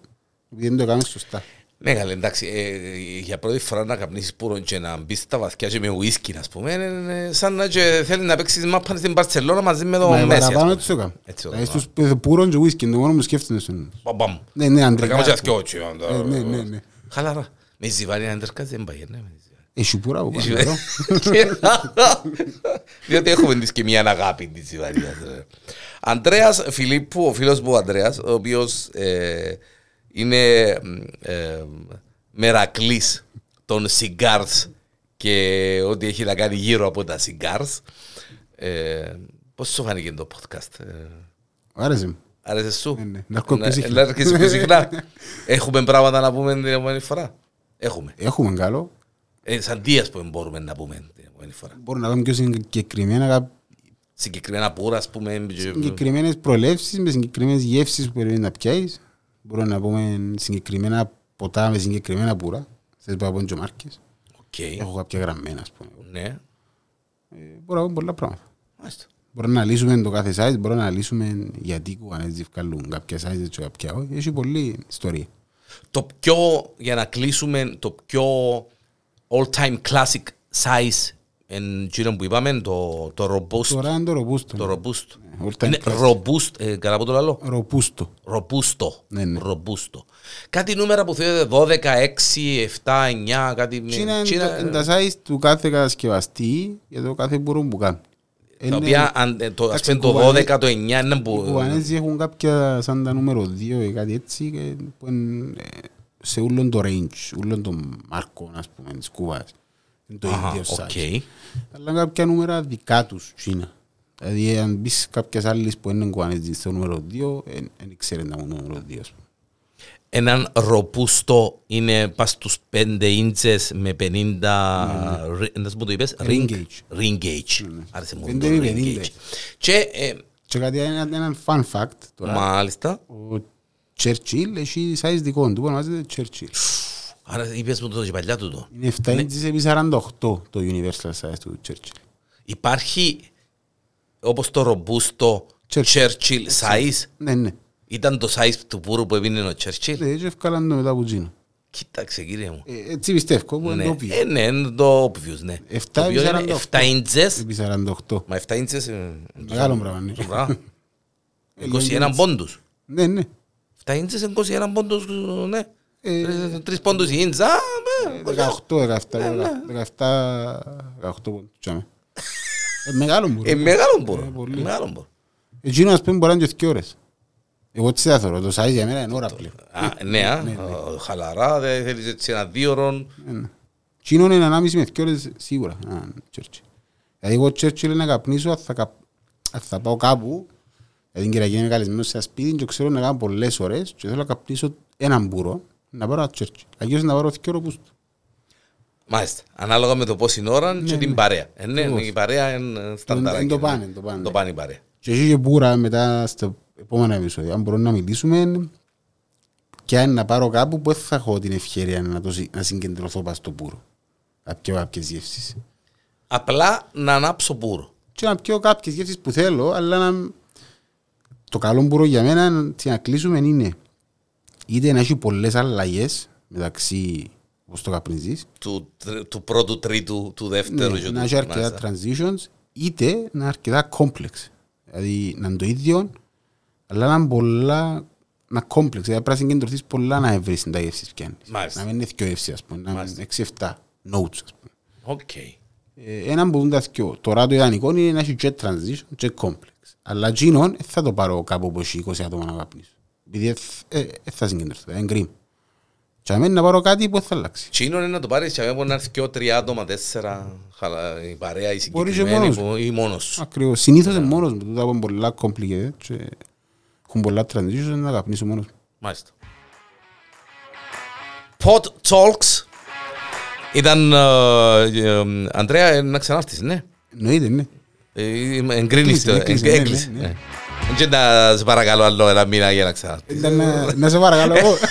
S2: επειδή δεν το κάνεις σωστά.
S1: Ναι, καλέ, εντάξει, ε, για πρώτη φορά να καπνίσεις πουρον και να μπεις στα βαθιά και με ουίσκι, να πούμε, είναι, είναι σαν να και θέλεις να παίξεις μάπα στην Παρτσελώνα μαζί με το
S2: Μα
S1: Μέση. ας
S2: παραπάνω
S1: πούμε.
S2: έτσι το κάνω.
S1: Έτσι το
S2: Δηλαδή
S1: κάνω.
S2: στους πουρών και whisky, είναι το μόνο που σκέφτονται στον...
S1: Μπαμ, μπαμ.
S2: Ναι, ναι,
S1: Να
S2: αντρικά.
S1: κάνουμε και δυο, έτσι,
S2: Ε, Ναι, ναι, ναι.
S1: Χαλαρά. Με ζιβάνι να εντερκάζει δεν πάει, ναι. με ζιβάνι.
S2: Έχει πουρά που πάνω εδώ.
S1: Διότι έχουμε της και μια αγάπη της Ιβανίας. Αντρέας Φιλίππου, ο φίλος μου ο Αντρέας, ο οποίος ε, είναι ε, μερακλής των cigars και ό,τι έχει να κάνει γύρω από τα cigars. Ε, πώς σου φάνηκε το podcast, ε,
S2: Άρεσε μου.
S1: άρεσε σου;
S2: Ναι, ναι. Να έρχομαι πιο συχνά.
S1: Να έρχεσαι πιο συχνά. Έχουμε πράγματα να πούμε την επόμενη φορά; Έχουμε.
S2: Έχουμε καλό.
S1: Ε, σαν τι ας πούμε μπορούμε να πούμε την επόμενη φορά.
S2: Μπορούμε να κάνουμε πιο συγκεκριμένα κά-
S1: Συγκεκριμένα πούρα, ας πούμε. και-
S2: συγκεκριμένες προελεύσεις με συγκεκριμένες γεύσεις που πρέπει να πιάσεις. Μπορούμε να πούμε συγκεκριμένα ποτά με συγκεκριμένα πούρα. Θες να πούμε και μάρκες.
S1: Οκ.
S2: Έχω κάποια γραμμένα, ας πούμε.
S1: Ναι.
S2: Ε, Μπορούμε να πούμε πολλά πράγματα.
S1: Μάλιστα.
S2: Μπορούμε να λύσουμε το κάθε size, μπορούμε να λύσουμε γιατί κουβανές βγάλουν κάποια size και κάποια όχι. Έχει πολλή ιστορία.
S1: Το πιο, για να κλείσουμε, το πιο all-time classic size εν γύρω που είπαμε, το, το robust.
S2: Τώρα είναι το ρομπούστο.
S1: Το robust.
S2: all time
S1: Είναι
S2: classic.
S1: robust, ε, καλά από το λαλό.
S2: Ροπούστο.
S1: Robusto.
S2: Ναι, ναι.
S1: Robusto. Κάτι νούμερα που θέλετε, 12, 6, 7, 9, κάτι... με-
S2: Τι είναι
S1: Τσίνα-
S2: τα- τα size του κάθε κατασκευαστή για το κάθε μπούρο που κάνει.
S1: Τα οποία, αν, ε, το, ας
S2: εντάξει,
S1: πούμε, το
S2: κουβανές-
S1: 12, το 9 είναι
S2: Οι
S1: που...
S2: κουβανέζοι έχουν κάποια σαν τα νούμερο 2 ή κάτι έτσι και που είναι ε, σε όλον το range, όλον το μάρκο ας πούμε της κουβάς. Είναι το
S1: Αχα,
S2: ίδιο
S1: οκ.
S2: size. Αλλά κάποια νούμερα δικά τους Κίνα. Δηλαδή αν μπεις κάποιες άλλες που είναι κουβανέζοι στο νούμερο 2, δεν ξέρει να είναι νούμερο 2 ας πούμε.
S1: Έναν ροπούστο είναι πας στους 5 ίντσες με 50... ρι- Να μου το είπες,
S2: Ring
S1: ring
S2: gauge.
S1: ring gauge. Άρεσε μου
S2: Πέντε
S1: το
S2: με
S1: ring
S2: 50.
S1: gauge. Και ε,
S2: Και κάτι ένα, έναν fun fact τώρα.
S1: μάλιστα,
S2: Ο Churchill έχει size δικό του, που ονομάζεται Churchill.
S1: Άρα είπες μου το και παλιά τούτο.
S2: Είναι 7 inches επί 48 το universal size του Churchill.
S1: Υπάρχει όπως το ρομπούστο
S2: Churchill.
S1: Churchill size;
S2: Ναι, ναι.
S1: Ήταν το size του πούρου που έβινε ο Churchill;
S2: Ναι, έτσι ευκάλαν το μετά από τζίνο.
S1: Κοίταξε κύριε μου.
S2: Ε, Έτσι πιστεύω, που είναι
S1: Ναι,
S2: το οποίο.
S1: ε, ναι, είναι το obvious, ναι.
S2: Εφτά
S1: Το οποίο
S2: επί
S1: είναι
S2: 48.
S1: 7 ίντσες.
S2: Επί 48.
S1: Μα 7 ίντσες... ε,
S2: Μεγάλο πράγμα, ναι.
S1: Μπράβο.
S2: Ε,
S1: 21 πόντους.
S2: Ναι, ναι.
S1: 7 ίντσες είναι 21 πόντους, ναι.
S2: Ε,
S1: Τρεις- Τρεις πόντους η ίντσα, α, με,
S2: 18, 17,
S1: Ναι,
S2: 17, 18 πόντους. τσάμε. Ε, Μεγάλο μου.
S1: Ε, μεγάλο μπορώ.
S2: Ε, πολύ.
S1: Ε, Μεγάλο μπορώ.
S2: Εκείνος ας πούμε μπορεί να είναι και δύο ώρες. Εγώ έτσι θα θεωρώ, το size για μένα είναι ώρα πλέον.
S1: Α, ναι, α, α, χαλαρά, δεν θέλεις έτσι ένα δύο ώρων.
S2: Εκείνο είναι ανάμιση με δύο ώρες σίγουρα. Α, Churchill. Δηλαδή εγώ Churchill να καπνίσω, αν θα, καπ... αν θα πάω κάπου, δηλαδή την Κυριακή είμαι καλεσμένος σε ένα σπίτι και ξέρω να κάνω πολλές ώρες και θέλω να καπνίσω έναν μπούρο, να πάρω ένα Churchill. Αγίως να πάρω δύο ώρες πούστο.
S1: Μάλιστα. Ανάλογα με το πόση ώρα και την παρέα. Ε, ναι,
S2: Ακριβώς.
S1: η παρέα είναι στανταράκι.
S2: Εν το
S1: ναι.
S2: πάνε, εν το πάνε.
S1: Το πάνε η παρέα.
S2: Και έχει και πουρα μετά στα επόμενα επεισόδια. Αν μπορούμε να μιλήσουμε και αν να πάρω κάπου που δεν θα έχω την ευκαιρία να, το, συ- να συγκεντρωθώ πάνω στο πουρο. Να πιω κάποιες γεύσεις.
S1: Απλά να ανάψω πουρο.
S2: Και να πιω κάποιες γεύσεις που θέλω, αλλά να... το καλό πουρο για μένα τι να κλείσουμε είναι είτε να έχει πολλές αλλαγές μεταξύ όπως το καπνίζεις,
S1: Του, τρ- του πρώτου, τρίτου, του δεύτερου. και
S2: ναι,
S1: του-
S2: να έχει αρκετά
S1: μάλιστα.
S2: transitions είτε να είναι αρκετά complex. Δηλαδή να είναι το ίδιο, αλλά να είναι πολλά να complex. Δηλαδή πρέπει να συγκεντρωθείς πολλά να βρεις τα γεύσεις πιάνεις.
S1: Μάλιστα.
S2: Να μην είναι δυο γεύσεις, ας πούμε, να είναι
S1: Μάλιστα.
S2: 6-7 notes, ας πούμε.
S1: Οκ.
S2: Ε, Έναν που δουν τα δυο. Τώρα το ιδανικό είναι να έχει και transition και complex. Αλλά εκείνον δεν θα το πάρω κάπου που έχει 20 άτομα να καπνίσω. Επειδή δεν ε, ε, θα συγκεντρωθώ, είναι κρίμα. Και αμένει να πάρω κάτι που δεν θα αλλάξει.
S1: Τι είναι να το πάρεις και μπορεί να έρθει και ο τρία άτομα, τέσσερα, χαλα- η παρέα, η
S2: Μπορείς και
S1: συγκεκριμένη
S2: μόνος
S1: που- ή μόνος σου.
S2: Ακριβώς. Συνήθως είναι μόνος μου. Τούτα που είναι πολλά complicated και έχουν πολλά transitions να καπνίσω μόνος μου.
S1: Μάλιστα. Pod Talks ήταν, ε, ε, Αντρέα, ε, να ξανάρθεις, ναι;
S2: Εννοείται, ναι.
S1: Ε, Εγκρίνεις το,
S2: Έκλεισε,
S1: εγ-
S2: ναι,
S1: έκλεισε.
S2: ναι, ναι.
S1: ε. Και να σε παρακαλώ άλλο ένα μήνα για να ξανάρθεις.
S2: Ήταν να- Να σε παρακαλώ εγώ.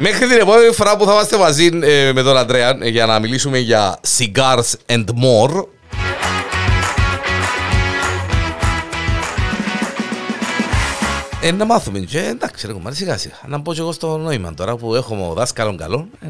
S1: Μέχρι την επόμενη φορά που θα είμαστε μαζί ε, με τον Αντρέα ε, για να μιλήσουμε για cigars and more. Ε, να μάθουμε και εντάξει ρε κομμάτι σιγά σιγά. Να μπω και εγώ στο νόημα τώρα που έχουμε ο δάσκαλον καλό. Ε,